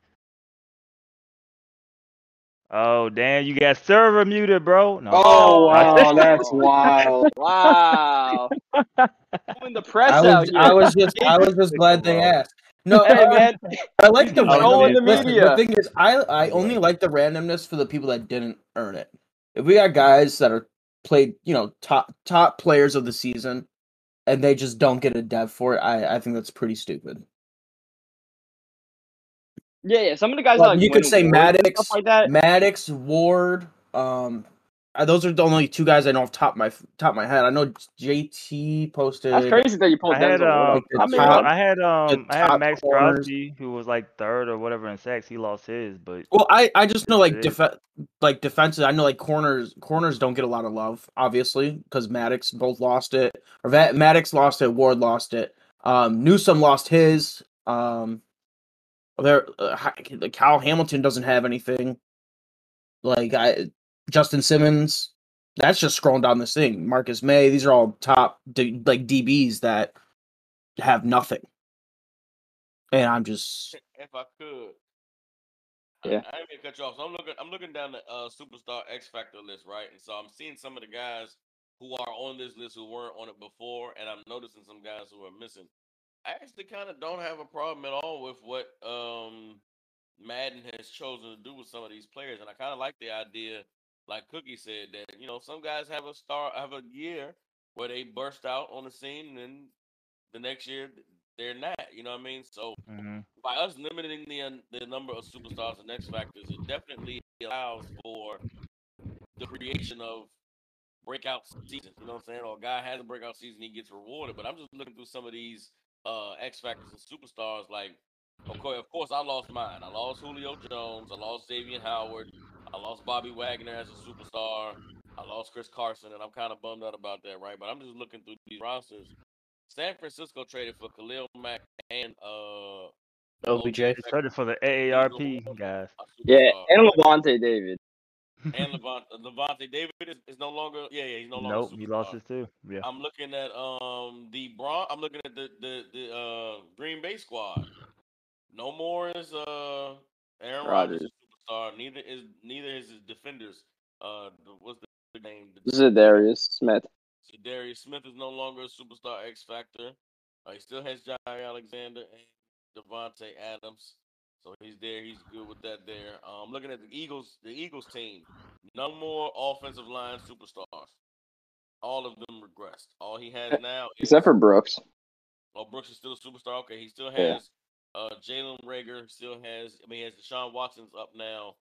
Oh damn, you got server muted, bro. No, Oh I'm wow, <laughs> that's wild. Wow. <laughs> Pulling the press I out was, here. I was just, I was just <laughs> glad they asked. No, Hey man, I like the controlling randomness. the Listen, media. the thing is, I, I only like the randomness for the people that didn't earn it. If we got guys that are played, you know, top top players of the season, and they just don't get a dev for it, I, I think that's pretty stupid. Yeah, yeah. Some of the guys Well, that, like, you could say Maddox, stuff like that. Maddox, Ward. Um, uh, those are the only two guys I know off top of my top of my head. I know JT posted. That's crazy that you pulled I had Denzel um, like I mean, top- I had um, I had Max corners. Crosby who was like third or whatever in sacks. He lost his, but Well, I, I just know like def- like defenses. I know like corners corners don't get a lot of love, obviously, because Maddox both lost it. Or Va- Maddox lost it. Ward lost it. Um, Newsom lost his. Um, there, uh, Kyle Hamilton doesn't have anything. Like I, Justin Simmons. That's just scrolling down this thing. Marcus Maye. These are all top D- like DBs that have nothing. And I'm just if I could. I- Yeah. I, ain't gonna cut you off. So I'm looking. I'm looking down the uh, superstar X Factor list, right? And so I'm seeing some of the guys who are on this list who weren't on it before, and I'm noticing some guys who are missing. I actually kind of don't have a problem at all with what um, Madden has chosen to do with some of these players, and I kind of like the idea, like Cookie said, that you know some guys have a star, have a year where they burst out on the scene, and the next year they're not. You know what I mean? So mhm. by us limiting the the number of superstars and X factors, it definitely allows for the creation of breakout seasons. You know what I'm saying? Or a guy has a breakout season, he gets rewarded. But I'm just looking through some of these uh, X factors and superstars. Like, okay, of course, I lost mine. I lost Julio Jones. I lost Xavier Howard. I lost Bobby Wagner as a superstar. I lost Chris Carson, and I'm kind of bummed out about that, right? But I'm just looking through these rosters. San Francisco traded for Khalil Mack and uh OBJ. They traded for the AARP guys. Yeah, and Lavonte David. And <laughs> Levant, Lavonte David is, is no longer. Yeah, yeah, he's no longer. nope, he lost superstar. his too. Yeah. I'm looking at um the Bron. I'm looking at the the the uh Green Bay squad. No more is uh Aaron Rodgers is a superstar. Neither is neither is his defenders. Uh, what's the name? The Za'Darius Smith. Za'Darius Smith is no longer a superstar X Factor. Uh, he still has Jaire Alexander and Davante Adams. So he's there. He's good with that there. Um, looking at the Eagles, the Eagles team, no more offensive line superstars. All of them regressed. All he has now is Except for Brooks. Oh, Brooks is still a superstar. Okay, he still Yeah. has uh Jalen Reagor. Still has. I mean, he has Deshaun Watson's up now,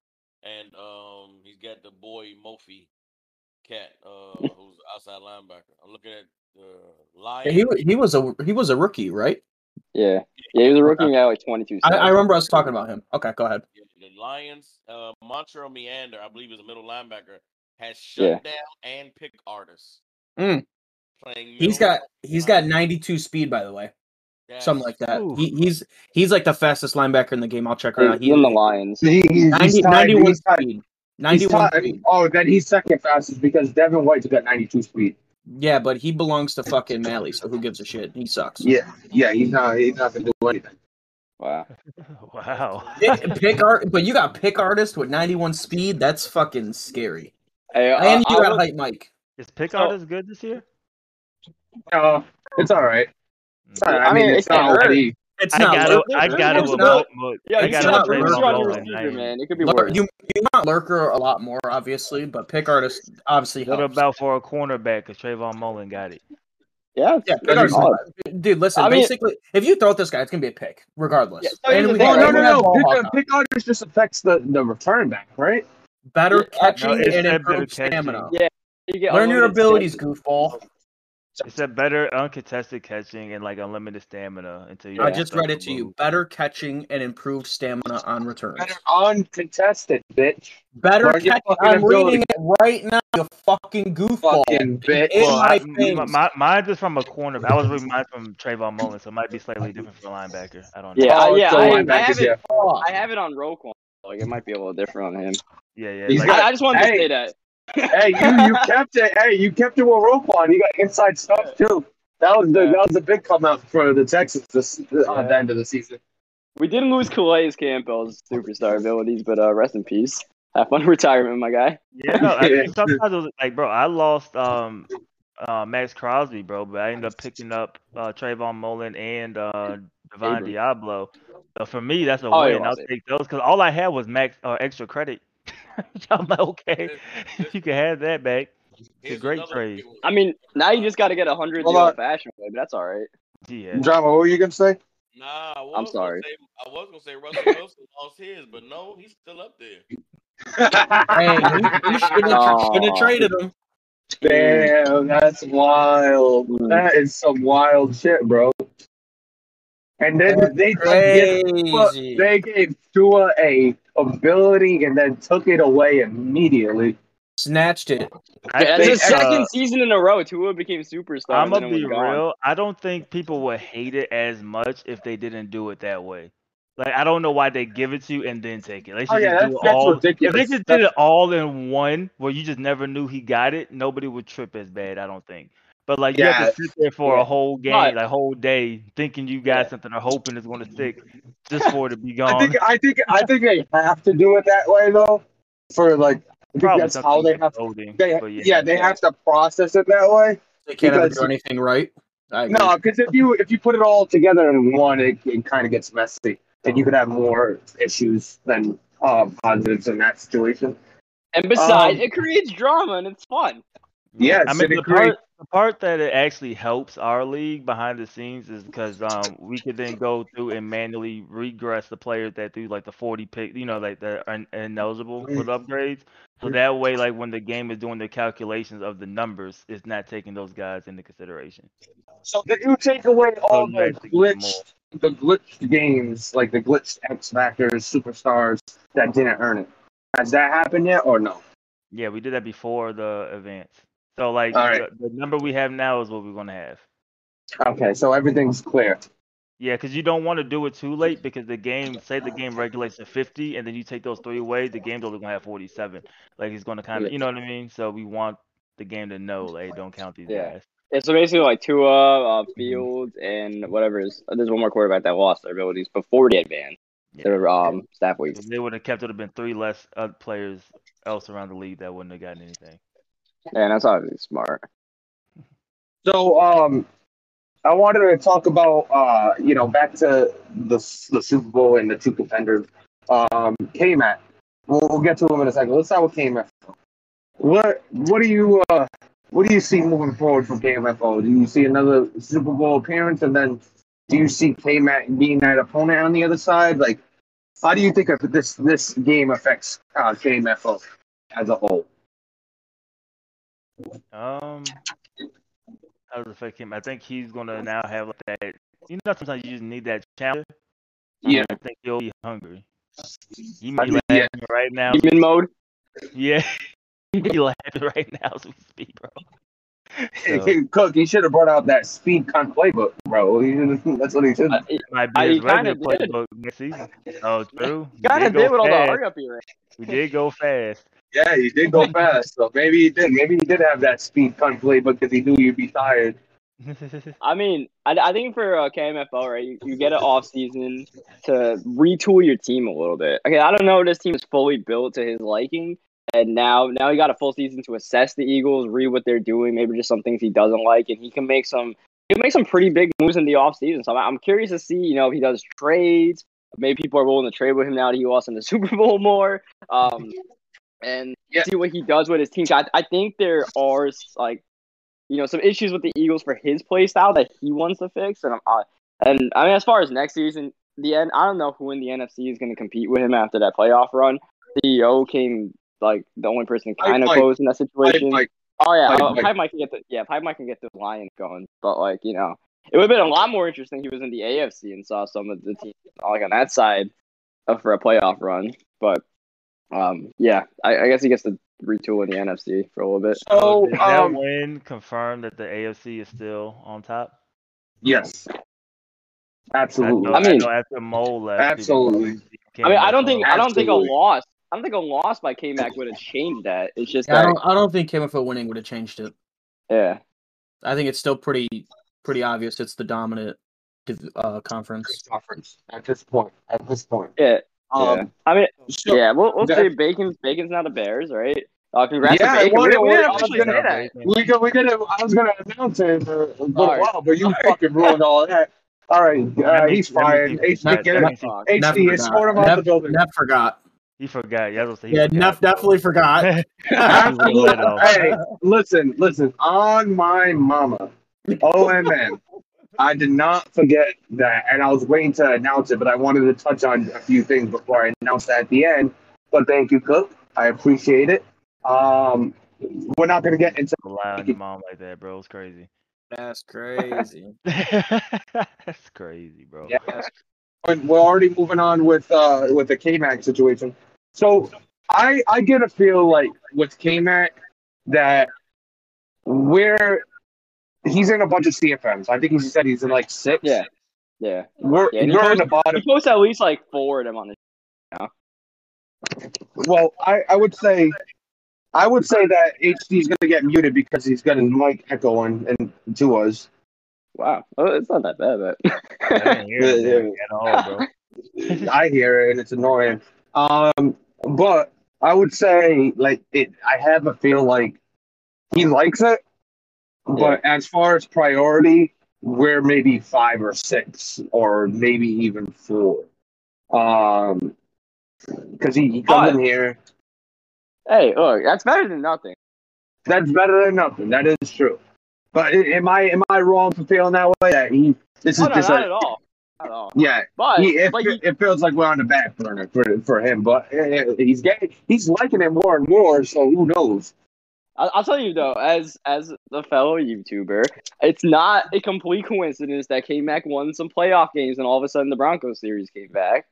and um he's got the boy Mofi Cat, uh, <laughs> who's outside linebacker. I'm looking at the Lions. He he was a he was a rookie, right? Yeah. Yeah, he was a rookie and got like 22 I, I sacks. remember us talking about him. Okay, go ahead. The Lions, uh, Montreal Meander, I believe is a middle linebacker, has shut Yeah. down and pick artists. Mm. Playing He's middle got he's got 92 speed, by the way, That's- something like that. He, he's he's like the fastest linebacker in the game. I'll check right now. He's in the Lions. He, he's 90, tied- 91 he's tied- speed. he's 91 tied- speed. Oh, then he's second fastest because Devin White's got 92 speed. Yeah, but he belongs to fucking Mally, so who gives a shit? He sucks. Yeah, yeah, he's not. He's not gonna do anything. Wow. <laughs> Wow. Pick, pick art, but you got pick artist with 91 speed. That's fucking scary. Hey, uh, And you I got was- height, Mike. Is pick So- artist good this year? Uh, it's all right. It's all right. I I mean, mean, it's it can't not hurt. Elite. It's I not. got Lurker. to I got to It's with not- Mo- Mo- Yeah, I got got got to Lurker with Bruce on your receiver, man. It could be Lur- worse. you, you want Lurker a lot more, obviously, but pick artist obviously What helps. about for a cornerback? Because Trayvon Mullen got it. Yeah. Yeah, pick artist. Dude, listen. I mean- basically, if you throw at this guy, it's gonna be a pick, regardless. Yeah, so And we thing, got- Well, right? no, no, no. Pick, uh, pick artist just affects the, the return back, right? Better Yeah, catching No, and improved stamina. Yeah, You get Learn your abilities, goofball. It said better uncontested catching and like unlimited stamina until you. I just read it to you. Better catching and improved stamina on returns. Better uncontested, bitch. Better Learn your catch. I'm reading it right now. You fucking goofball. Fucking bitch. Well, my I, my, mine is from a corner. I was reading mine from Trayvon Mullen, so it might be slightly different from a linebacker. I don't know. Oh, yeah, Oh, yeah. I, I have it. yeah. I have it on Roquan. Like it might be a little different on him. yeah, yeah. Like- got- I, I just wanted Hey. to say that. Hey, you you kept it. Hey, you kept it with Roquan. You got inside stuff too. That was the that was a big come out for the Texans this, at the end of the season. We didn't lose Calais Campbell's superstar abilities, but uh, rest in peace. Have fun <laughs> retirement, my guy. Yeah, no, I mean, <laughs> sometimes it was like, bro, I lost um uh Maxx Crosby, bro, but I ended up picking up uh Trayvon Mullen and uh Devon Diablo. So for me, that's a Oh, yeah, win. I'll it. take those because all I had was max uh, extra credit. <laughs> I'm like, okay, you can have that back. It's Here's great trade. I mean, now you just got to get a hundred Hold the old fashioned way, but that's all right. Yeah, Drama. What were you gonna say? Nah, I was I'm gonna sorry. Say, I was gonna say Russell Wilson <laughs> lost his, but no, he's still up there. Hey, you, you should have Aw. traded him. Damn, that's wild. That is some wild shit, bro. And then they gave Tua, Crazy. they gave Tua a ability and then took it away immediately. Snatched it. I That's think, his second uh, season in a row. Tua became superstar. I'm gonna be was gone. real. I don't think people would hate it as much if they didn't do it that way. Like I don't know why they give it to you and then take it. They should Oh, yeah, just do that's- it that's all. ridiculous. If they just did it all in one, where you just never knew he got it, nobody would trip as bad. I don't think. But like you have to sit there for Yeah. a whole game, But- like a whole day, thinking you got Yeah. something or hoping it's going to stick, just for it to be gone. <laughs> I think I think I think they have to do it that way though. For like I think Probably that's how they with have coding, they but yeah, they have to process it that way. They can't ever Because- do anything right. No, because if you if you put it all together in one, it, it kind of gets messy, and you could have more issues than uh, positives in that situation. And besides, Um, it creates drama and it's fun. Yes, I mean it the part the part that it actually helps our league behind the scenes is because um we could then go through and manually regress the players that do like the 40 pick, you know, like that are ineligible for the upgrades. So that way, like when the game is doing the calculations of the numbers, it's not taking those guys into consideration. So did you take away all you the glitched, the glitched games, like the glitched X Factors, superstars that didn't earn it? Has that happened yet, or no? Yeah, we did that before the events. So like All right. the, the number we have now is what we're gonna have. Okay, so everything's clear. Yeah, because you don't want to do it too late because the game, say the game regulates to 50, and then you take those three away, the game's only gonna have 47. Like it's gonna kind of, you know what I mean? So we want the game to know, like, don't count these Yeah. guys. Yeah, so basically, like Tua, uh, Fields, and whatever is. There's one more quarterback that lost their abilities before they had banned. their um staff weeks. If they would have kept it, would have been three less uh, players else around the league that wouldn't have gotten anything. And that's obviously smart. So, um, I wanted to talk about, uh, you know, back to the the Super Bowl and the two contenders. Um, K-Mac. We'll, we'll get to him in a second. Let's start with KMFO. What what do you uh what do you see moving forward from KMFO? Do you see another Super Bowl appearance, and then do you see K-Mac being that opponent on the other side? Like, how do you think of this this game affects uh, KMFO as a whole? Um, how does it affect him? I think he's gonna now have like that. You know, sometimes you just need that challenge. Yeah. I think he'll be hungry. He I may be mean, yeah. laughing right now. Demon mode. Yeah, <laughs> he may be laughing right now as we speak, bro. <laughs> So, Cook, he should have brought out that speed con playbook, bro. <laughs> That's what he should. Uh, it might I- be his kinda regular playbook next season. Oh, true. Kind of go did with all the hurry up here. We did go fast. Yeah, he did go fast. So maybe he did. Maybe he did have that speed con playbook because he knew you'd be tired. <laughs> I mean, I, I think for uh, KMFO, right, you, you get an off season to retool your team a little bit. Okay, I don't know if this team is fully built to his liking, and now now he got a full season to assess the Eagles, read what they're doing, maybe just some things he doesn't like, and he can make some he can make some pretty big moves in the off season. So I'm, I'm curious to see, you know, if he does trades. Maybe people are willing to trade with him now that he lost in the <laughs> Super Bowl more. Um, and Yeah. see what he does with his team. I, I think there are like you know, some issues with the Eagles for his play style that he wants to fix. And I'm, and I mean, as far as next season, the end, I don't know who in the NFC is going to compete with him after that playoff run. CEO came like the only person kind of Mike. close in that situation. Like, oh yeah, Mike, uh, Mike. Pipe Mike can get the yeah, Pipe Mike can get the Lions going. But like you know, it would have been a lot more interesting. if He was in the AFC and saw some of the teams like on that side for a playoff run. But um, yeah, I, I guess he gets to retool in the NFC for a little bit. so, Does that um, win confirm that the AFC is still on top? yes, I, absolutely. know, I mean- know after Mole left, Absolutely. I mean, I don't think on. I don't think a loss. I don't think a loss by K Mac would have changed that. It's just Yeah, I don't. I don't think KMFO winning would have changed it. yeah. I think it's still pretty pretty obvious. It's the dominant uh, conference. conference at this point. At this point. Yeah, yeah. Um, I mean, so- yeah. We'll, we'll that- see. Bacon's Bacon's not a Bears, right? Uh, congrats Yeah, to Bacon. well, We, we well, didn't I was officially gonna- say that. We go. We gonna. I was gonna announce it, uh, but Alright. while, but you Alright. fucking ruined all that. All right, uh, he's that means fired. he- HD, that- get that it. means he- Fuck. Neff HD, forgot. escort him out the building. Neff forgot. He forgot. Yeah, I was gonna say he Yeah, forgot, Neff definitely forgot. <laughs> <laughs> Hey, listen, listen. On my mama, OMN. I did not forget that, and I was waiting to announce it, but I wanted to touch on a few things before I announced that at the end. But thank you, Cook. I appreciate it. Um, we're not going to get into Rely on your mom like that, bro. It's crazy. That's <laughs> crazy. That's crazy, bro. Yeah, we're already moving on with uh with the K Mac situation. So I I get a feel like with K Mac that we're he's in a bunch of CFMs. I think he said he's in like six. Yeah, yeah. We're Yeah, and he we're in the bottom. He posts at least like four of them on the. Well, I, I would say I would say that HD's gonna get muted because he's got his mic echoing and to us. Wow, well, it's not that bad, but. I hear <laughs> anything at all, bro. I hear it and it's annoying. Um, but I would say like it. I have a feel like he likes it, but as far as priority, we're maybe five or six, or maybe even four. Um, because he, he comes in here. hey, look, that's better than nothing. That's better than nothing. That is true. But am I am I wrong for feeling that way? That he this Oh, is no, just not a, at all. Not at all. yeah. But, He, it, but he, it feels like we're on the back burner for for him, but uh, he's getting he's liking it more and more. So who knows? I'll, I'll tell you though, as as a fellow YouTuber, it's not a complete coincidence that K Mac won some playoff games and all of a sudden the Broncos series came back.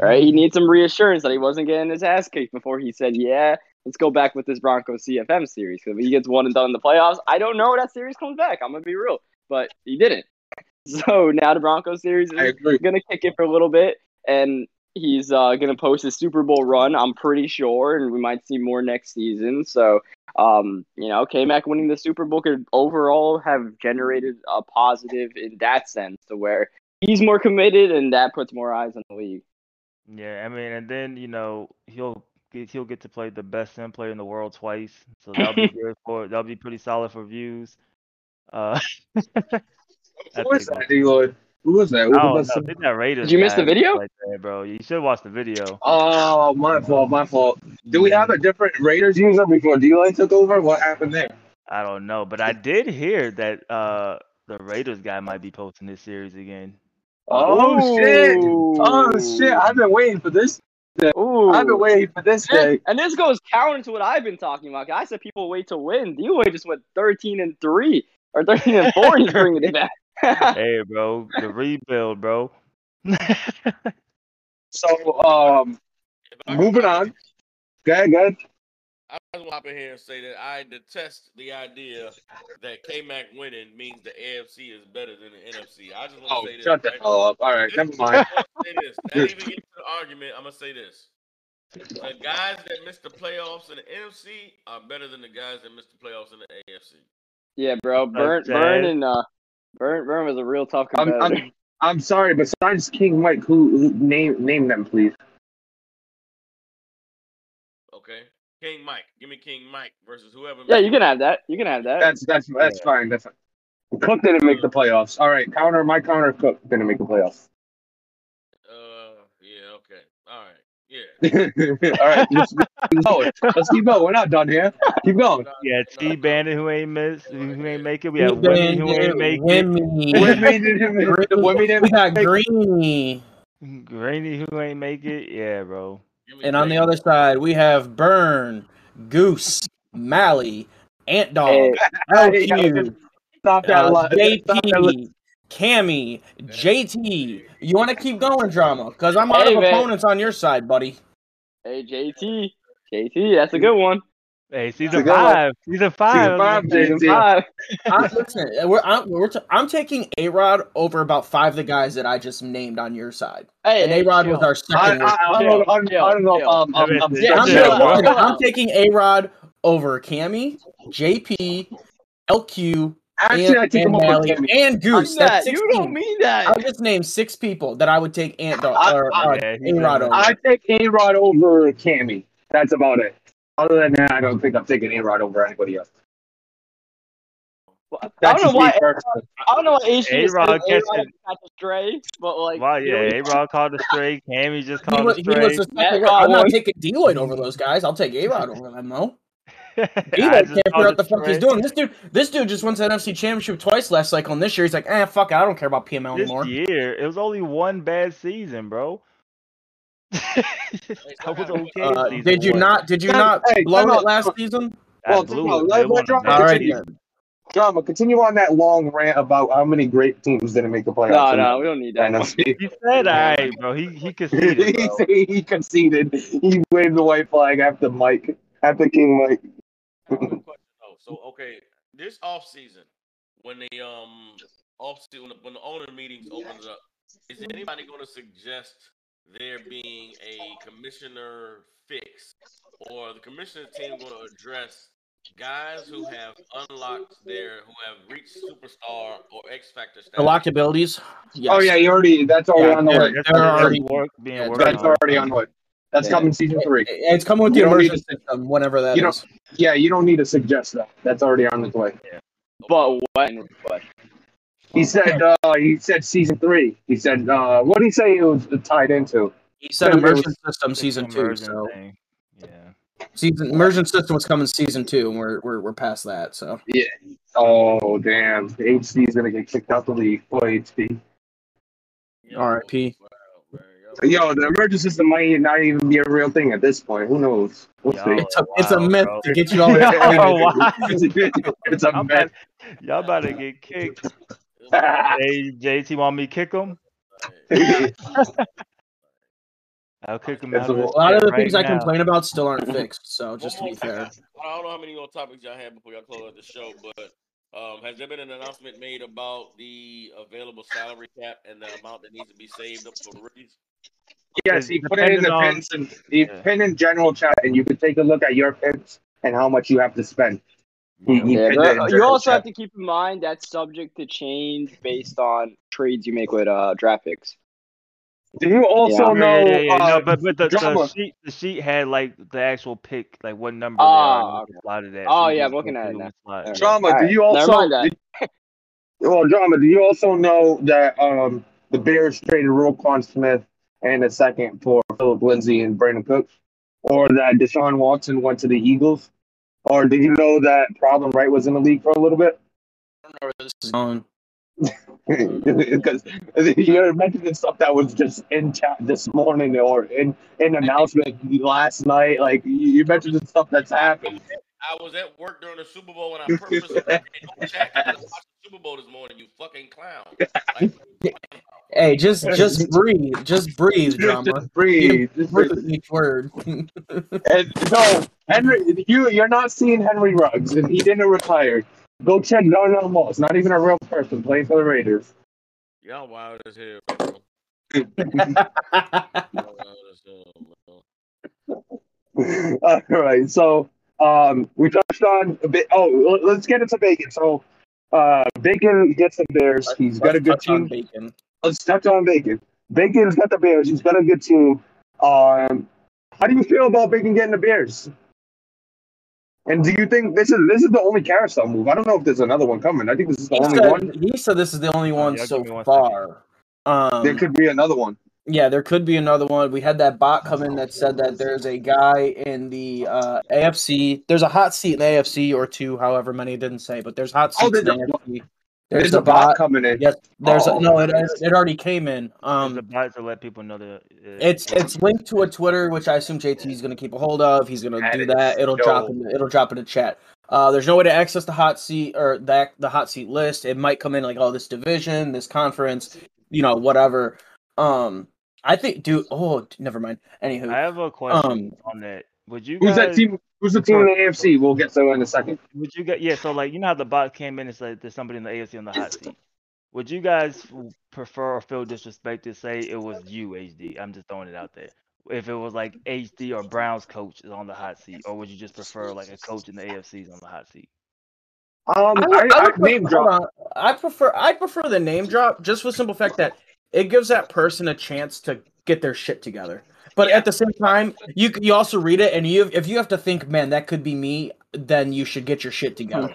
Right? he needs some reassurance that he wasn't getting his ass kicked before he said, "Yeah, let's go back with this Broncos CFM series." Because if he gets one and done in the playoffs, I don't know that series comes back. I'm gonna be real, but he didn't. <laughs> So now the Broncos series is gonna kick it for a little bit, and he's uh, gonna post his Super Bowl run. I'm pretty sure, and we might see more next season. So, um, you know, K Mac winning the Super Bowl could overall have generated a positive in that sense, to where he's more committed, and that puts more eyes on the league. Yeah, I mean, and then you know he'll get, he'll get to play the best sim player in the world twice, so that'll be <laughs> good for that'll be pretty solid for views. Uh, <laughs> I Who is think- that, Eloy? Who was that? Who I don't was know. I think that Raiders. Did you miss the video? Like that, bro. You should watch the video. Oh, my fault, my fault. Do we have a different Raiders user before D-Line took over? What happened there? I don't know, but I did hear that uh the Raiders guy might be posting this series again. Oh, shit! Oh shit! I've been waiting for this. Ooh. I've been waiting for this And, day. and this goes counter to what I've been talking about. I said people wait to win. D-Way just went 13 and 3 or 13 and 4. He's <laughs> bringing it back. Hey, bro, the rebuild, bro. So, um, moving on. Go ahead, go ahead. I just want to hop in here and say that I detest the idea that K Mac winning means the AFC is better than the NFC. I just want to Oh, say this. shut the right? hell up. All right, never mind. I'm gonna say this. Not even get to the argument. I'm gonna say this. The guys that missed the playoffs in the NFC are better than the guys that missed the playoffs in the AFC. yeah, bro. Burn, Jazz. Burn, and uh, Burn, Burn was a real tough I'm, competitor. I'm, I'm sorry. Besides King Mike, who, who name name them, please? Okay, King Mike. Give me King Mike versus whoever. yeah, you can have that. You can have that. That's that's that's Yeah. fine. That's fine. Cook didn't make the playoffs. All right, counter. My counter. Cook didn't make the playoffs. Uh, yeah. Okay. All right. Yeah. <laughs> All right, let's, let's go. Let's keep going. We're not done here. Keep going. Yeah, T Bandit who ain't miss, who ain't make it. We We have Wimmy who ain't make it. Women didn't make Women We didn't got make Greeny. Who ain't make it. Yeah, bro. And on the other side, we have Burn, Goose, Mally, Ant Dog, Hey, LQ, <laughs> Stop that uh, lie. Stop that JP, Cammy, JT. You want to keep going, drama? Because I'm out Hey, of man. opponents on your side, buddy. hey, JT. JT, that's a good one. Hey, season good one. five. Season five. five, Season <laughs> Five. I, listen, we're, I'm, we're t- I'm taking A Rod over about five of the guys that I just named on your side. Hey, And A Rod was our second. I, worst. I, don't, I, don't, I don't know. Chill, Um, chill. Yeah, I'm, chill, taking- I'm taking A Rod over Cammy, JP, LQ, actually, and, I take and him over Mally, and Goose. That, That's you 16. don't mean that. I just named six people that I would take Ant Dog or I- uh, Yeah, A Rod did. over. I take A Rod over Cammy. That's about it. Other than that, I don't think I'm taking A Rod over anybody else. I don't know just me why. I don't know why HG A-Rod saying A-Rod catching- a stray, but like, Wow, here yeah, we- A Rod called a stray. Cammy just He called was, a he was the Matt I'm not taking Deloitte over those guys. I'll take A Rod over them though. <laughs> I Deloitte just can't figure called out the fuck he's doing. This dude, this dude just won the NFC Championship twice last cycle, and this year he's like, eh, fuck it, I don't care about PML This anymore. year, it was only one bad season, bro. <laughs> I was okay. Uh, season did you one. not? Did you not hey, blow it out. last season? I Well, blew no, it. let- It let wasn't a drop- bad All right Drama, continue on that long rant about how many great teams didn't make the playoffs. no, no, we don't need that. NFC. He said, <laughs> "All right, bro." He he conceded, he, he conceded. He waved the white flag after Mike, after King Mike. I have a <laughs> question though. So okay, this off season, when the um off season when the, when the owner meetings opens up, is anybody going to suggest there being a commissioner fix, or the commissioner team going to address guys who have unlocked their who have reached superstar or X factor status? The locked abilities. Yes. Oh yeah, you already. That's already Yeah, on the they're- way. That's they're already- work, being yeah, worked That's on. already on the way. That's Yeah. coming season three. It's coming with the You don't need immersion to- system, whatever that you is. don't- Yeah, you don't need to suggest that. That's already on its way. But when? But He said. Uh, he said season three. He said. Uh, what did he say it was tied into? He said immersion system season two. So thing. Yeah. season immersion system was coming season two, and we're we're, we're past that. So Yeah. Oh damn! The HC is gonna get kicked out the league. Boy, HC. R.I.P.. Wow, man, y'all- Yo, the emergency system might not even be a real thing at this point. Who knows? We'll Yo, see. it's a it's a myth bro. to get you all Yo, excited. wow. it's a I'm myth. about, y'all about to get kicked. <laughs> Hey, JT want me to kick him? <laughs> I'll kick him out a- of A lot of the right things I complain about still aren't fixed. So just to be fair. I don't know how many more topics y'all had before y'all close out the show, but um, has there been an announcement made about the available salary cap and the amount that needs to be saved up for the rookies? Yes, he put it in the Depending on- pins and he Yeah. pinned in general chat, and you can take a look at your pins and how much you have to spend. He, he yeah, but you also chat. have to keep in mind that's subject to change based on trades you make with uh draft picks. Do you also Yeah. know? yeah, yeah, yeah. uh, no, but but the, the sheet the sheet had like the actual pick, like what number Ah, they are, slotted at. Oh, so yeah, I'm looking at through it the now. one Drama. Alright, Do you never also? mind that. did- <laughs> well, drama. Do you also know that um the Bears traded Roquan Smith and a second for Phillip Lindsay and Brandin Cooks, or that Deshaun Watson went to the Eagles, or did you know that Problem Right was in the league for a little bit? I don't know where this is going. <laughs> Because you're mentioning stuff that was just in chat this morning or in in announcement last night. Like you you mentioned the stuff that's happened. I was at work during the Super Bowl and I purposely didn't check. I the Super Bowl this morning. You fucking clown. Like, Hey, just just breathe, just breathe, drama. Just breathe. Just breathe. Breathe each word. <laughs> And no, Henry, you you're not seeing Henry Ruggs, and he didn't retire. Go check Darnell Moss, not even a real person playing for the Raiders. y'all wild as hell. bro. Y'all wild as hell, bro. All right, so um, we touched on a bit. Oh, let's get into Bacon. So uh, Bacon gets the Bears. He's got a good team. Bacon. Let's touch on Bacon. Bacon's got the Bears. He's got a good team. Um, how do you feel about Bacon getting the Bears? And do you think this is this is the only carousel move? I don't know if there's another one coming. I think this is the He only said, one. he said this is the only one yeah, so give me one second. far. Um, There could be another one. Yeah, there could be another one. We had that bot come in that said that there's a guy in the uh, AFC. There's a hot seat in the AFC or two, however many it didn't say, but there's hot Oh, seats in the AFC. There's, There's a a bot bot. coming in. Yes, there's Oh. a, no. It it already came in. There's a Um, bot to let people know that uh, it's it's linked to a Twitter, which I assume JT is going to keep a hold of. He's going to do that. It'll drop dope. in. It'll drop in the chat. Uh, there's no way to access the hot seat or that the hot seat list. It might come in like, oh, this division, this conference, you know, whatever. Um, I think, dude. Oh, never mind. Anywho, I have a question Um, on that. Would you Who's guys, that team? Who's the team in the AFC? We'll get to in a second. Would you guys? Yeah, so like you know how the bot came in and said there's somebody in the AFC on the hot seat. Would you guys prefer or feel disrespected to say it was you, HD? I'm just throwing it out there. If it was like HD or Brown's coach is on the hot seat, or would you just prefer like a coach in the AFC is on the hot seat? Um, I, I, would- I I, would name prefer, drop. on. I prefer I prefer the name drop just for the simple fact that it gives that person a chance to get their shit together. But at the same time, you you also read it and you if you have to think, man, that could be me, then you should get your shit together.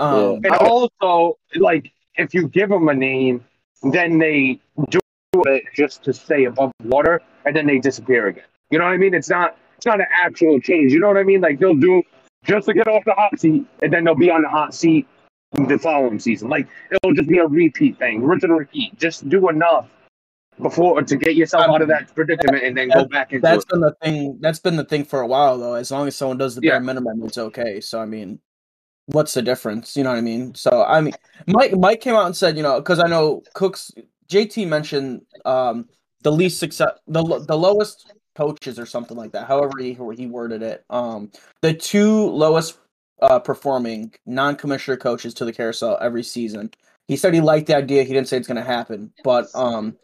Um, And also, like, if you give them a name, then they do it just to stay above water, and then they disappear again. You know what I mean? It's not it's not an actual change. You know what I mean? Like they'll do just to get off the hot seat, and then they'll be on the hot seat the following season. Like it'll just be a repeat thing, rinse and repeat. Just do enough before to get yourself out of that predicament, and then go back into that's it. been the thing. That's been the thing for a while though. As long as someone does the bare Yeah. minimum, it's okay. So I mean, what's the difference? You know what I mean? So I mean, Mike Mike came out and said, you know, because I know Cooks JT mentioned um the least success, the the lowest coaches or something like that. However he he worded it. Um, the two lowest uh performing non-commissioner coaches to the carousel every season. He said he liked the idea. He didn't say it's going to happen, but um,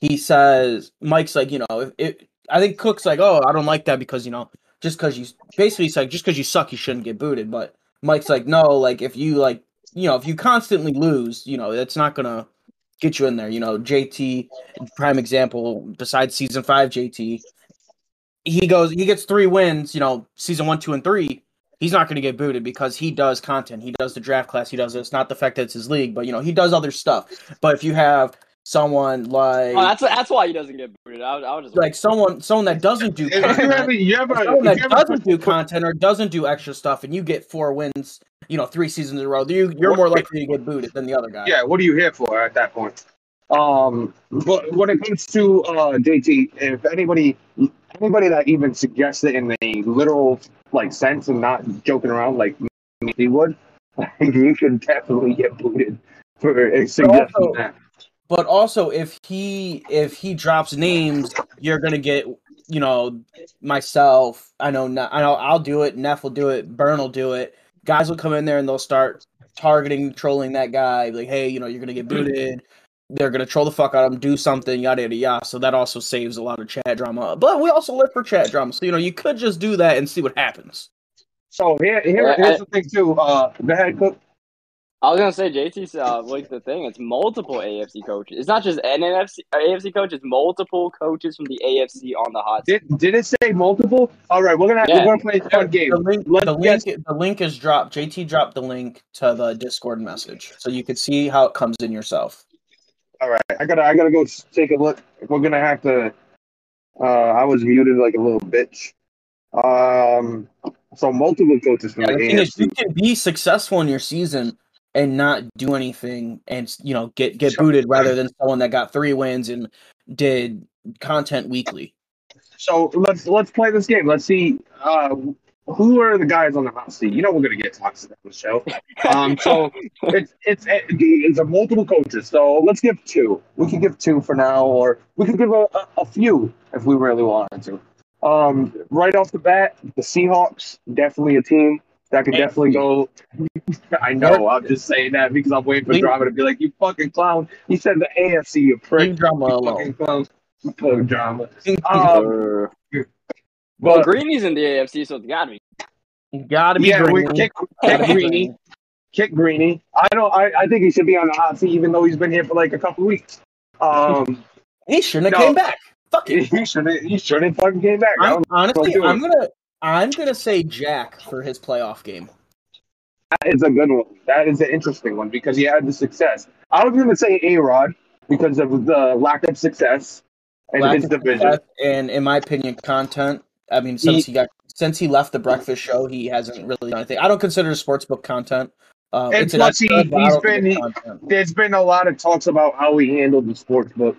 he says Mike's like, you know, if I think Cook's like, oh, I don't like that because you know, just because you basically he's like, just because you suck, you shouldn't get booted. But Mike's like, no, like if you like, you know, if you constantly lose, you know, that's not gonna get you in there. You know, JT, prime example. Besides season five, JT, he goes, he gets three wins. You know, season one, two, and three. He's not going to get booted because he does content. He does the draft class. He does this. Not the fact that it's his league, but you know he does other stuff. But if you have someone like Oh, that's that's why he doesn't get booted. I, would- I would just like someone someone that doesn't do If you content, ever, you ever, someone that you ever doesn't put- do content or doesn't do extra stuff, and you get four wins, you know, three seasons in a row, you, you're more likely to get booted than the other guy. yeah, what are you here for at that point? Um, but when it comes to uh, JT, if anybody, anybody that even suggests it in a literal like sense and not joking around like he would, <laughs> you should definitely get booted for a suggesting also- that. But also, if he if he drops names, you're gonna get you know myself. I know. Ne- I know. I'll do it. Neff will do it. Burn will do it. Guys will come in there and they'll start targeting, trolling that guy. Like, hey, you know, you're gonna get booted. They're gonna troll the fuck out of him, do something, yada yada yada. So that also saves a lot of chat drama. But we also live for chat drama, so you know you could just do that and see what happens. So here, here Yeah, here's the thing too. Uh, go ahead, Cook. I was gonna say JT's uh, like the thing. It's multiple AFC coaches. It's not just an NFC uh, AFC coach. It's multiple coaches from the AFC on the hot. Did, did it say multiple? All right, we're gonna Yeah. we're gonna play a game. The link, Let's the guess- link, the link is dropped. JT dropped the link to the Discord message, so you could see how it comes in yourself. All right, I gotta I gotta go take a look. We're gonna have to. Uh, I was muted like a little bitch. Um, so multiple coaches from Yeah, the the thing is, you can be successful in your season and not do anything, and you know get get booted rather than someone that got three wins and did content weekly. So let's let's play this game. Let's see uh, who are the guys on the hot seat. You know we're gonna get toxic on the show. Um, so <laughs> it's it's it's a multiple coaches. So let's give two. We can give two for now, or we could give a, a, a few if we really wanted to. Um, right off the bat, the Seahawks definitely a team that could definitely go. <laughs> I know. I'm just saying that because I'm waiting for Leave- drama to be like, "You fucking clown." He said the AFC, you prick. Leave drama You alone. fucking clown. You drama. Um, Uh, well, but Greeny's in the AFC, so it's gotta be. Gotta be yeah, we kick, Gotta kick Greeny. Kick Greeny. I don't. I, I think he should be on the hot seat, even though he's been here for like a couple weeks. Um, He shouldn't have No. came back. Fuck it. he shouldn't. He shouldn't fucking came back. I I'm, honestly. I'm gonna I'm gonna say Jack for his playoff game. that is a good one. That is an interesting one because he had the success. I was to say A Rod because of the lack of success in Lack his division. and in my opinion, content. I mean, since he got since he left the breakfast show, he hasn't really done anything. I don't consider sportsbook content. Uh, And plus he- episode, but I he's don't think been- he- There's been a lot of talks about how he handled the sports book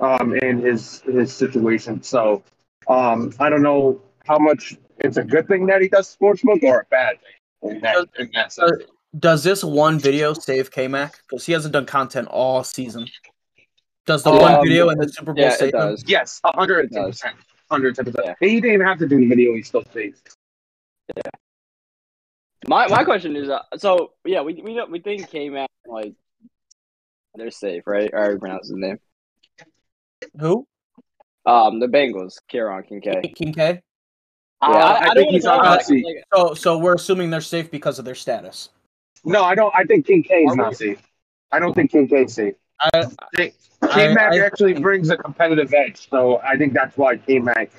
um, and his his situation. So um, I don't know how much it's a good thing that he does sports book or a bad thing that, in that. Does this one video save K Mac? Because he hasn't done content all season. Does the Um, one video in the Super Bowl Yeah, save it him? Yes, a hundred percent. Hundred percent. Yeah. He didn't even have to do the video. He still stays. My my question is, uh, so yeah, we we we think K Mac like they're safe, right? I already do you pronounce his name? Who? Um, the Bengals, Kieran Kincaid. King K. Uh, Yeah, I, think wanna he's on hot seat. like- So so we're assuming they're safe because of their status. No, I don't. I think King K is Are not we- safe. I don't think King K is safe. I, K I- Mac actually think- brings a competitive edge, so I think that's why K Mac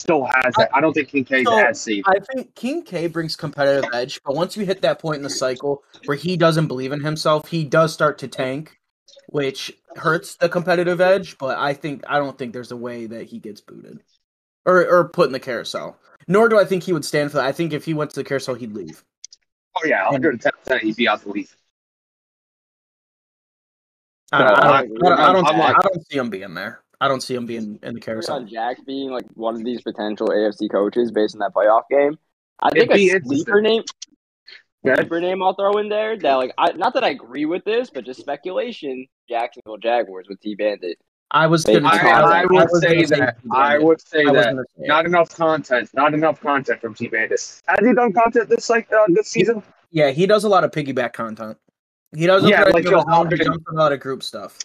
still has that. I don't think King K is So- as safe. I think King K brings competitive edge, but once you hit that point in the cycle where he doesn't believe in himself, he does start to tank, which hurts the competitive edge. But I think I don't think there's a way that he gets booted or or put in the carousel. Nor do I think he would stand for that. I think if he went to the carousel, he'd leave. Oh yeah, 110 percent he'd be out the league. I, No, I, don't, I- I, don't, I, don't, I'm like- I don't see him being there. I don't see him being in the carousel. on Jack being like one of these potential AFC coaches based on that playoff game. I It'd think be a interesting. sleeper name, Yeah. sleeper name I'll throw in there. That like, I not that I agree with this, but just speculation. Jacksonville Jaguars with T Bandit. I was gonna. I, say- I would say that. I would say I that. gonna say it. Not enough content. Not enough content from T Bandit. Has he done content this like uh, this season? Yeah, he does a lot of piggyback content. He doesn't Yeah, like do he'll his own, he often- jumps in a lot of group stuff.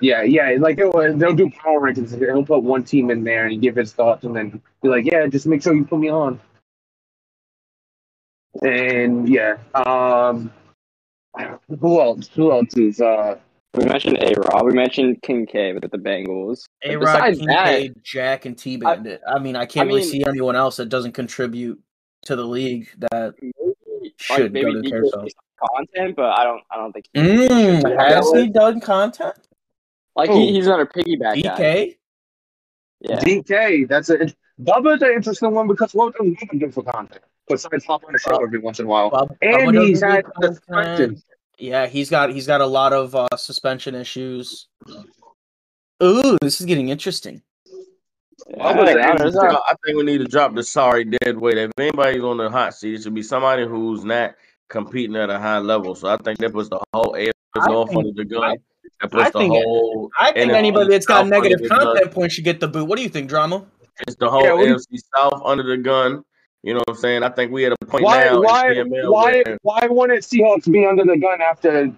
Yeah, yeah. Like they'll, they'll do power rankings. He'll put one team in there and give his thoughts, and then be like, "Yeah, just make sure you put me on." And yeah, um, who else? Who else is uh? We mentioned A Rob. We mentioned Kincaid with the Bengals. But A Rod, besides Kincaid, Jack, and T Bandit. I, mean, I can't I really mean- see anyone else that doesn't contribute to the league that Maybe, should like, maybe go to the DK carousel. content, but I don't. I don't think. Mm, has he done content? Like Who? he, he's another piggyback guy. DK? Yeah. DK. That's a Bubba's an interesting one because what does Bubba do for content besides hop on the show every once in a while? Bub- And Bubba he's doesn't had do content. suspensions. Yeah, he's got he's got a lot of uh, suspension issues. Ooh, this is getting interesting. Yeah, Bubba the yeah, Ant- there's I a- I think we need to drop the sorry dead weight. If anybody's on the hot seat, it should be somebody who's not competing at a high level. So I think that puts the whole AFC I think- under the gun. I- That puts I the think- whole I think NFC anybody that's got South negative under the gun. content points should get the boot. What do you think, drama? It's the whole Yeah, what do AFC South under the gun. You know what I'm saying? I think we at a point Why? now Why? in PML Why? where Why wouldn't Seahawks be under the gun after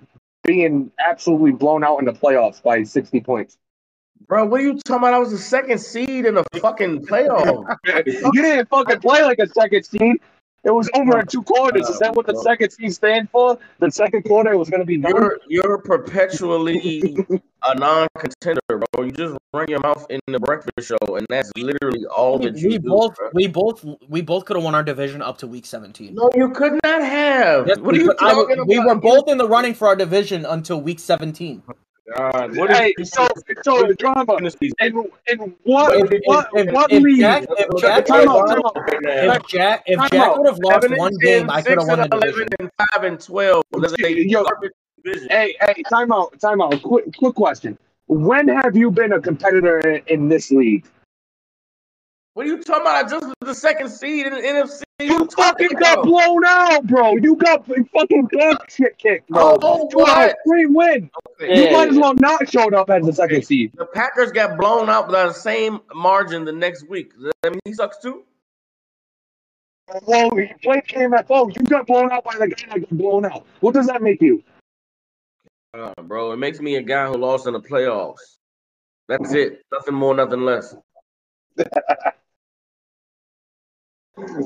being absolutely blown out in the playoffs by sixty points? Bro, what are you talking about? I was the second seed in the fucking playoff. <laughs> you didn't fucking play like a second seed. It was over in two quarters. Is that what the second team stand for? The second quarter was going to be done. You're you're perpetually a non-contender, bro. You just run your mouth in the breakfast show, and that's literally all that you We do. both, bro. we both, we both could have won our division up to week 17. No, you could not have. Yes, what are you could- I- talking about? we were both in the running for our division until week 17. God, what is Hey, so so the drama. this season? And and what If- if- what if- what if league? Jack- if Jack Time out, time out. If Jack, if Time Jack out. would have lost Seven one 10, game, I could have won the and 11 division. and five and twelve. Yo. Hey, hey, time out, time out. Quick, quick question. When have you been a competitor in, in this league? What are you talking about? I just was the second seed in the NFC. You fucking got blown out, bro. You got fucking dog shit kicked, bro. Oh, you had a what? free win. You Yeah. might as well not showed up as the second seed. The Packers got blown out by the same margin the next week. I mean he sucks too? Well, you played KMFO. You got blown out by the guy that got blown out. What does that make you? Uh, bro, it makes me a guy who lost in the playoffs. That's it. Nothing more, nothing less. <laughs>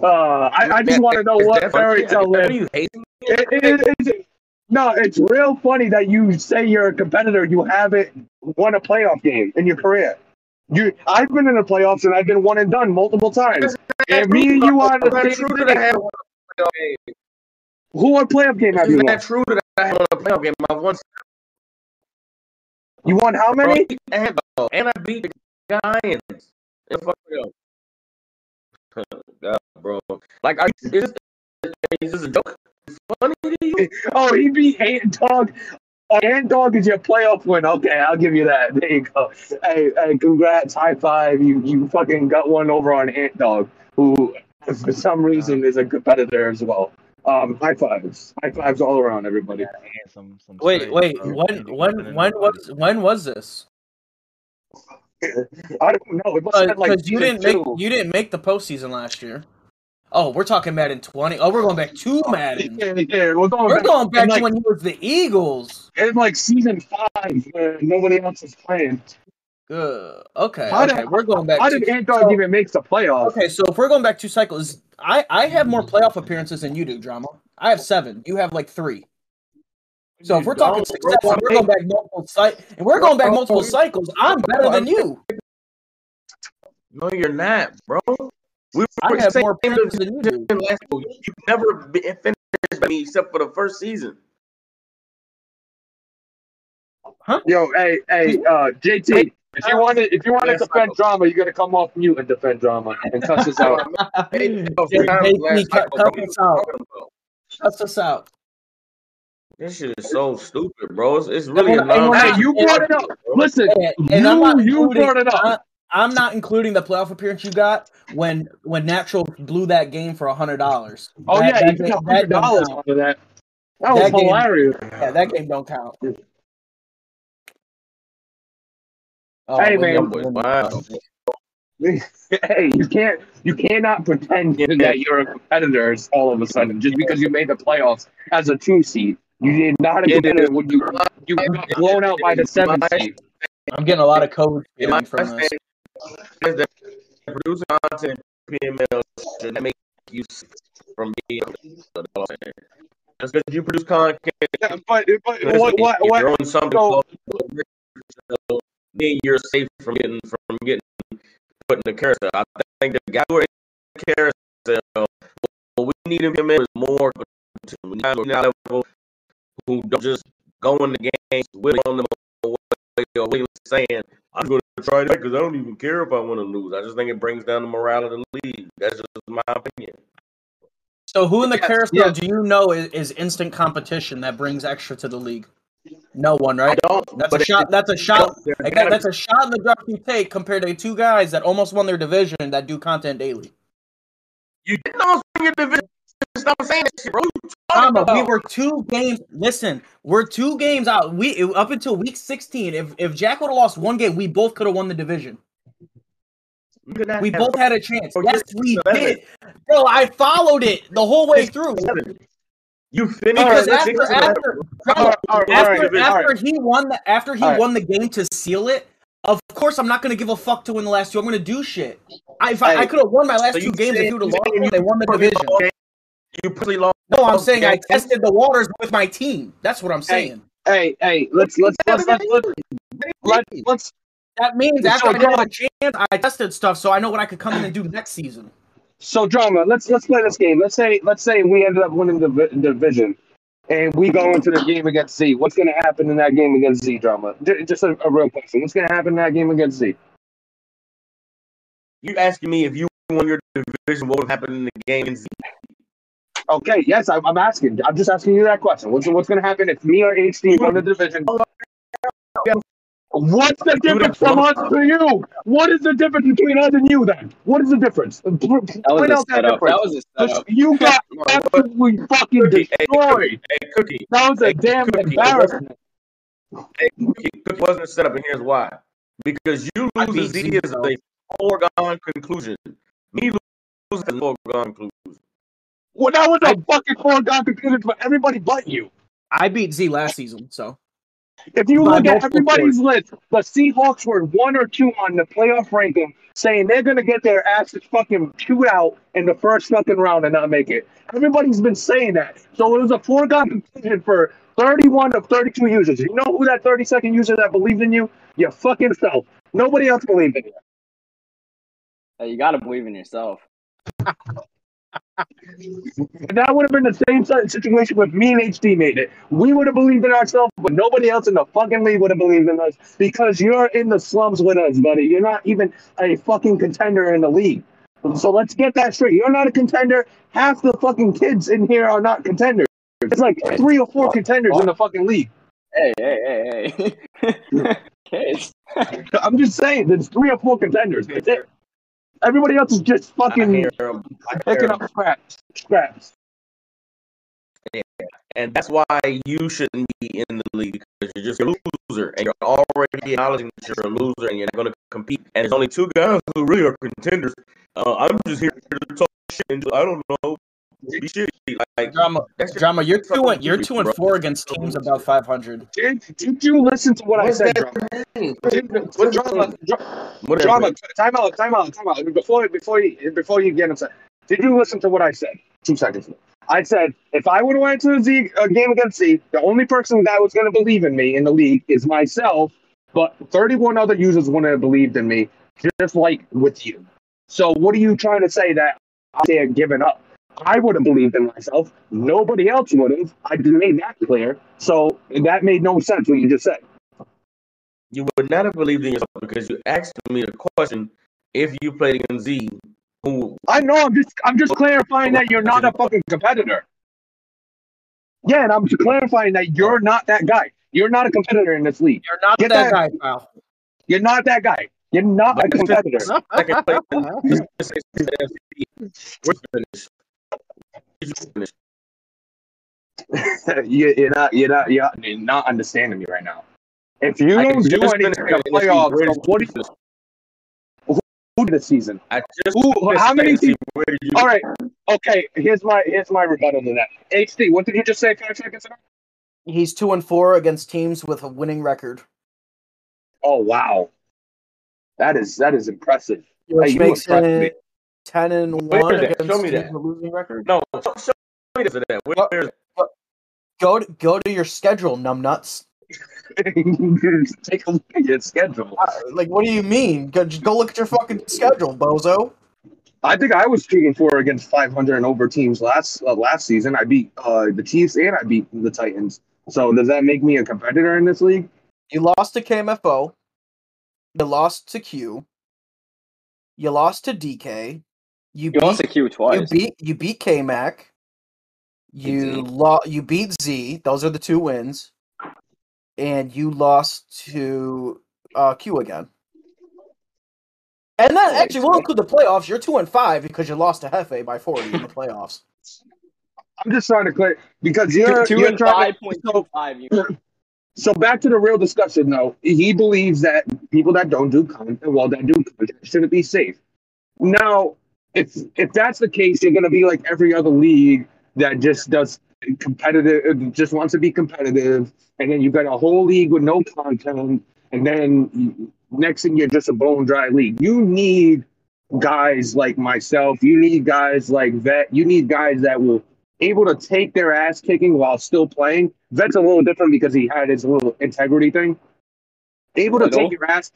Uh, I, I just want to know what fairy funny? tale Are is. you hating? It, it, it's- no, it's real funny that you say you're a competitor. You haven't won a playoff game in your career. You, I've been in the playoffs and I've been one and done multiple times. And me and you are the same true that I thing. have won a playoff game? Who what playoff game have Is you won? that true that I have won a playoff game? I've won You won how many? and, and I beat the Giants. In the. God, bro. Like, are you, is, this, is this a joke? Funny to you? <laughs> Oh, he beat Ant Dog. Oh, Ant Dog is your playoff win. Okay, I'll give you that. <laughs> There you go. Hey, hey, congrats, high five. You you fucking got one over on Ant Dog, who for some reason is a competitor as well. Um, high fives, high fives all around, everybody. And some, some Wait, wait. When, when, when was, when was this? I don't know. It must have Because been like you didn't make, you didn't make the postseason last year. Oh, we're talking Madden 20. Oh, we're going back to oh, Madden. Yeah, yeah, we're going We're back, going back to like, when he was the Eagles. in like season five where nobody else is playing. Good. Okay. How did- We're going back. How to, did Ant so- even make the playoffs? Okay, so if we're going back two cycles, I I have more playoff appearances than you do, drama. I have seven. You have like three. So if we're talking success, and we're going back multiple cycles, and we're going back multiple cycles. I'm better than you. No, you're not, bro. We I have more appearances than you do. division last year. You've never been finished by me except for the first season. Huh? Yo, hey, hey, uh, JT. If you want to, if you want to defend Michael. drama, you got to come off mute and defend drama and cuss us <laughs> out. Hey, Hey, hey, cut- cut bro. this out. Talking Cuss us out. This shit is so stupid, bro. It's, it's really And a we're and Hey, you brought it up. Listen, And, and I'm you not you including, brought it up. I, I'm not including the playoff appearance you got when when Natural blew that game for a hundred dollars. Oh that, yeah, that, you game- got hundred don't dollars count. out of that. That was That game- hilarious. Yeah, that game don't count. Oh, Hey, man. we- Wow. <laughs> hey, you can't you cannot pretend that you're a competitor all of a sudden just because you made the playoffs as a two seed. You did not a It when you you got <laughs> blown out by the seven seed. I'm getting a lot of code feeling from this. understanding is that producing content PML should make you from being just because you produce content Yeah, but but what what if what? you're on something so- called- then you're safe from getting from getting put in the carousel. I think the guy who are in the carousel, what we need him in is more to we need level who don't just go in the games with on them away or willing saying, I'm going to try that because I don't even care if I want to lose. I just think it brings down the morale of the league. That's just my opinion. So who in the Yes, carousel yes. do you know is, is instant competition that brings extra to the league? No one, right? I don't. That's but a it- shot. That's a shot. there Like, gotta that, that's a shot in the dark you take compared to two guys that almost won their division that do content daily. You didn't know in your division. Stop saying that shit, bro. Mama, we were two games. Listen, we're two games out. We up until week 16. If if Jack would have lost one game, we both could have won the division. You could not We have both had a chance. Oh, Yes, we seven. did, bro. I followed it the whole way through. You finished because at after after All right, all right, all after, right, after he won the after he All right. won the game to seal it. Of course, I'm not gonna give a fuck to win the last two. I'm gonna do shit. I, if I, I could have won my last So two you games if saying- he would have lost one. They won the you division. Forget You purposely lost. No, I'm saying I tested the waters with my team. That's what I'm saying. Hey, hey, let's let's let's let's let's let's, let's That means So after I got a chance, I tested stuff so I know what I could come in and do next season. so drama. Let's let's play this game. Let's say let's say we ended up winning the vi- division, and we go into the game against Z. What's going to happen in that game against Z? Drama. Just a, a real question. What's going to happen in that game against Z? You asking me if you won your division, what would happen in the game? in Z? Okay, yes, I'm, I'm asking. I'm just asking you that question. What's what's going to happen if me or HD won the division? What's the difference from us to you? What is the difference between us and you then? What is the difference? That was point a out that difference. That was a setup. You got absolutely fucking Cookie, destroyed. Hey, Cookie. That was a damn Cookie, embarrassment. Hey, Cookie, Cookie wasn't set up, and here's why. Because you I lose beat to Z Z, is a foregone conclusion. Me losing is a foregone conclusion. Well, that was a fucking foregone conclusion for everybody but you. I beat Z last season, so If you look at everybody's list, the Seahawks were one or two on the playoff ranking, saying they're gonna get their asses fucking chewed out in the first fucking round and not make it. Everybody's been saying that, so it was a foregone conclusion for 31 of 32 users. You know who that 32nd user that believed in you? Your fucking self. Nobody else believed in you. Hey, you gotta believe in yourself. <laughs> And that would have been the same situation if me and HD made it. We would have believed in ourselves, but nobody else in the fucking league would have believed in us because you're in the slums with us, buddy. You're not even a fucking contender in the league. So let's get that straight. You're not a contender. Half the fucking kids in here are not contenders. It's like three or four contenders in the fucking league. Hey, hey, hey, hey. <laughs> I'm just saying, there's three or four contenders. That's it. Everybody else is just fucking hear 'em. I hear picking up scraps. Scraps. And that's why you shouldn't be in the league because you're just a loser and you're already acknowledging that you're a loser and you're not going to compete. And there's only two guys who really are contenders. Uh, I'm just here to talk shit and I don't know. Be shitty. Like, drama. Drama, you're two fucking and you're two and four against teams above 500. Did, did you listen to what I said, that drama? Did- What's drama, dra- Whatever. drama, time out, time out, time out. Before, before you, before you get upset, did you listen to what I said? Two seconds. I said if I would have went to the Z, a game against Z, the only person that was going to believe in me in the league is myself. But 31 other users wouldn't have believed in me, just like with you. So what are you trying to say that I had given up? I would have believed in myself. Nobody else would have. I just made that clear. So that made no sense what you just said. You would not have believed in yourself because you asked me the question if you played against Z, who I know. I'm just I'm just clarifying that you're not a fucking competitor. Yeah, and I'm just clarifying that you're not that guy. You're not a competitor in this league. You're not Get that, that- guy, pal. You're not that guy. You're not a competitor. <laughs> second place. <laughs> Just say NFC. <laughs> We're finished. We're <laughs> finished. you, you're not. You're not. You're you're not understanding me right now. If you I don't do anything finished in the the playoffs, Where what do you you do this season? I just Who- finished how many teams- Where you? All right. Okay. Here's my here's my rebuttal to that. HD, what did you just say five seconds ago? He's two and four against teams with a winning record, Oh wow, that is that is impressive. which you makes impressed me. it ten and Where one is that? against Show me teams that. a losing record. No, show, show me that. Where, Go to, go to your schedule, numbnuts. <laughs> Take a look at your schedule. Uh, Like, what do you mean? Go, go look at your fucking schedule, bozo. I think I was shooting for against 500 and over teams last uh, last season. I beat uh, the Chiefs and I beat the Titans. So does that make me a competitor in this league? You lost to KMFO. You lost to Q. You lost to DK. You You beat, lost to Q you twice. beat you beat KMac. You Z. lo- you beat Z. Those are the two wins. And you lost to uh, Q again. And then actually we'll include the playoffs. You're two and five because you lost to Hefe by forty in the <laughs> playoffs. I'm just trying to clear because you're two you're and trying five to, so. You so back to the real discussion though. He believes that people that don't do content, well, that do content, shouldn't be safe. Now, if if that's the case, you're gonna be like every other league that just does competitive, just wants to be competitive, and then you've got a whole league with no content, and then next thing you're just a bone dry league. You need guys like myself. You need guys like Vet. You need guys that will able to take their ass kicking while still playing. Vet's a little different because he had his little integrity thing. Able to take your ass,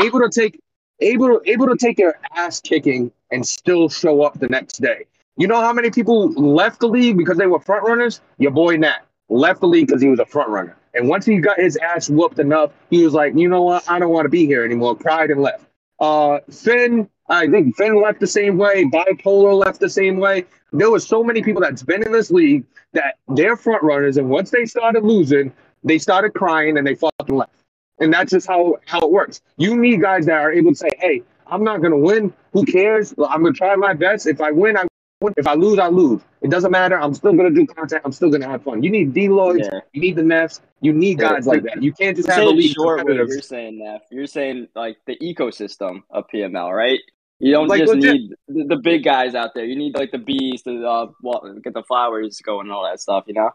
able to take, able able to take your ass kicking and still show up the next day. You know how many people left the league because they were front runners? Your boy Nat left the league because he was a front runner. And once he got his ass whooped enough, he was like, you know what? I don't want to be here anymore. Cried and left. Uh, Finn, I think Finn left the same way. Bipolar left the same way. There was so many people that's been in this league that they're front runners, and once they started losing, they started crying and they fucking left. And that's just how how it works. You need guys that are able to say, "Hey, I'm not gonna win. Who cares? I'm gonna try my best. If I win, I win. If I lose, I lose. It doesn't matter. I'm still gonna do content. I'm still gonna have fun. You need Deloitte. Yeah. You need the Neffs. You need Yeah. guys like that. You can't just have a league short, you're saying, Neff, you're saying like the ecosystem of PML, right? You don't Like, just legit- need the, the big guys out there. You need like the bees to uh, well, get the flowers going and all that stuff. You know?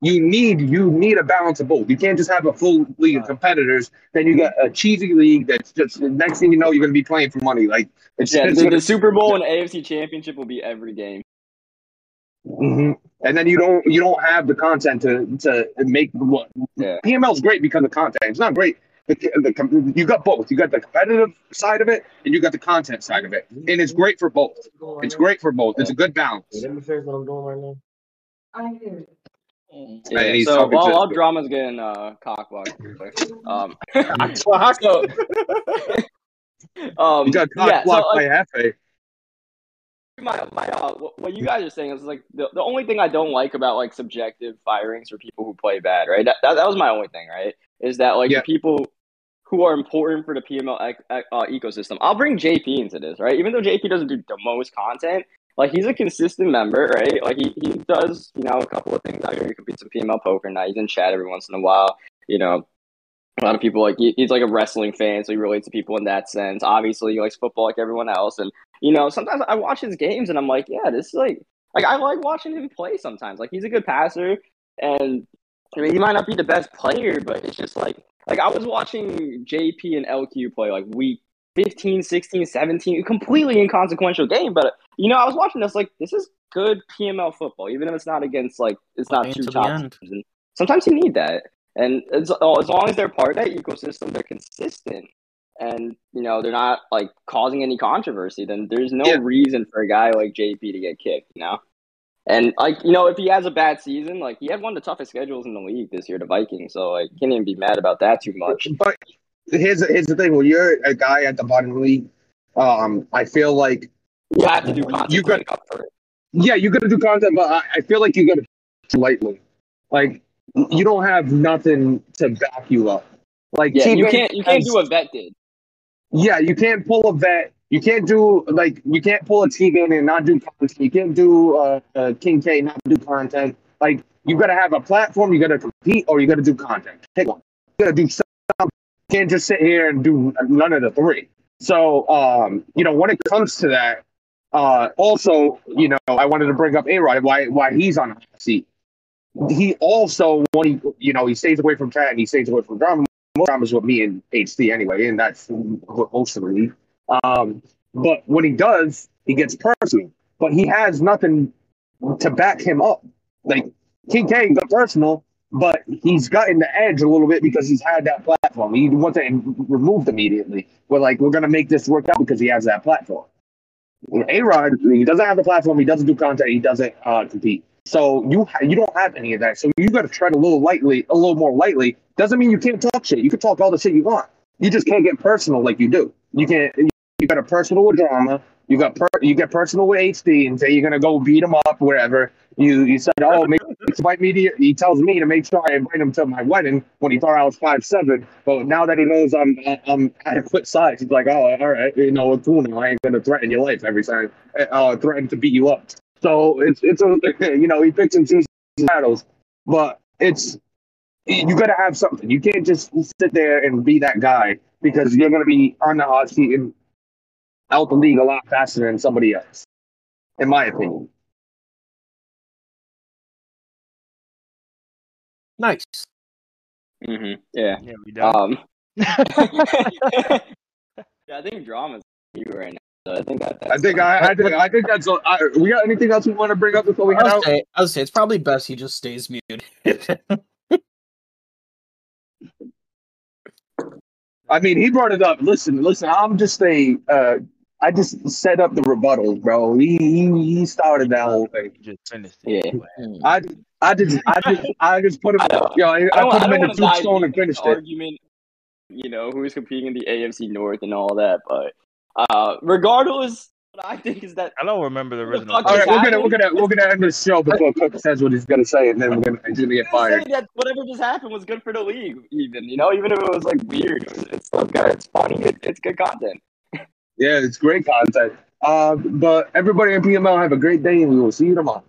You need you need a balance of both. You can't just have a full league of competitors. Then you got a cheesy league that's just the next thing you know you're going to be playing for money. Like it's Yeah, just the, the Super Bowl and AFC Championship will be every game. Mhm. and then you don't you don't have the content to to make what Yeah. PML is great because of content. It's not great. The, the, you got both. You got the competitive side of it, and you got the content side of it, and it's great for both. It's great for both. It's a good balance. Let me finish what I'm doing right now. Yeah, And he's so while, his- drama's getting uh, cockblocked, um, <laughs> <laughs> So, <laughs> um, You got yeah, so, by Hefe. my, my uh, what- you guys are saying is like the, the only thing I don't like about like subjective firings for people who play bad, right? That, that, that was my only thing, right? Is that like Yeah. the people who are important for the PML uh, ecosystem. I'll bring JP into this, right? Even though JP doesn't do the most content, like he's a consistent member, right? Like he, he does, you know, a couple of things here. He competes in PML poker night. He's in chat every once in a while. You know, a lot of people like he, he's like a wrestling fan, so he relates to people in that sense. Obviously, he likes football like everyone else, and you know, sometimes I watch his games and I'm like, yeah, this is like, like I like watching him play. Sometimes, like he's a good passer, and I mean, he might not be the best player, but it's just like, like I was watching JP and LQ play like week 15, 16, 17, completely inconsequential game, but you know, I was watching this like this is good PML football, even if it's not against like it's not Playing two top teams. And sometimes you need that. And as, oh, as long as they're part of that ecosystem, they're consistent, and you know they're not like causing any controversy. Then there's no Yeah. reason for a guy like JP to get kicked. You know, and like you know if he has a bad season, like he had one of the toughest schedules in the league this year, the Vikings. So like can't even be mad about that too much. But here's here's the thing: when you're a guy at the bottom of the league, um, I feel like You have to do content You to got- make up for it. yeah, you're gonna do content, but I, I feel like you gotta do it lightly. Like you don't have nothing to back you up. Like Yeah, you can't you can't do what Vet did. Yeah, you can't pull a vet. You can't do like you can't pull a T-Bane and not do content. You can't do uh, uh, King K not do content. Like you gotta have a platform. You gotta compete or you gotta do content. Pick one. You gotta do something. Can't just sit here and do none of the three. So um, you know when it comes to that, uh, also you know I wanted to bring up A Rod why why he's on the seat. He also when he you know he stays away from chat and he stays away from drama. Most dramas with me and HC anyway, and that's most of the league. Um, but when he does, he gets personal. But he has nothing to back him up. Like King K got personal, but he's gotten the edge a little bit because he's had that platform. He wants it removed immediately. We're like, we're gonna make this work out because he has that platform. A Rod, he doesn't have the platform. He doesn't do content. He doesn't uh, compete. So you ha- you don't have any of that. So you got to tread a little lightly, a little more lightly. Doesn't mean you can't talk shit. You can talk all the shit you want. You just can't get personal like you do. You can't. You got a personal with drama. You got per, you get personal with HD and say you're gonna go beat him up wherever. You you said, oh, make, invite me. He tells me to make sure I invite him to my wedding when he thought I was five seven. But now that he knows I'm I'm adequate size, he's like, oh, all right, you know, it's cool now. I ain't gonna threaten your life every time. Uh, threaten to beat you up. So it's it's a <laughs> you know he picks and chooses battles, but it's you got to have something. You can't just sit there and be that guy because you're to be on the hot seat and out the league a lot faster than somebody else, in my opinion. Nice. Mm-hmm. Yeah. Yeah, we done. Um. <laughs> yeah, I think drama's you right now. So I think that. I think I, I think I think that's. all- I, we got anything else we want to bring up before we head I'll out? say, I'll say it's probably best he just stays muted. I mean, he brought it up. Listen, listen. I'm just saying. Uh, I just set up the rebuttals, bro. He he, he started that whole thing. Just finished it. Yeah. I I just I <laughs> just I just put him. I. Yo, I, I I put I him don't in the want to dive tombstone and finished it. argument. You know who's competing in the AFC North and all that, but uh, regardless, what I think is that I don't remember the What the original. All right, we're gonna we're gonna we're gonna end this show before Cook says what he's gonna say, and then we're gonna he's gonna get fired. saying that whatever just happened was good for the league, even you know, even if it was like weird, it's still good. It's funny. It, it's good content. Yeah, it's great content. Uh, but everybody in PML have a great day, and we will see you tomorrow.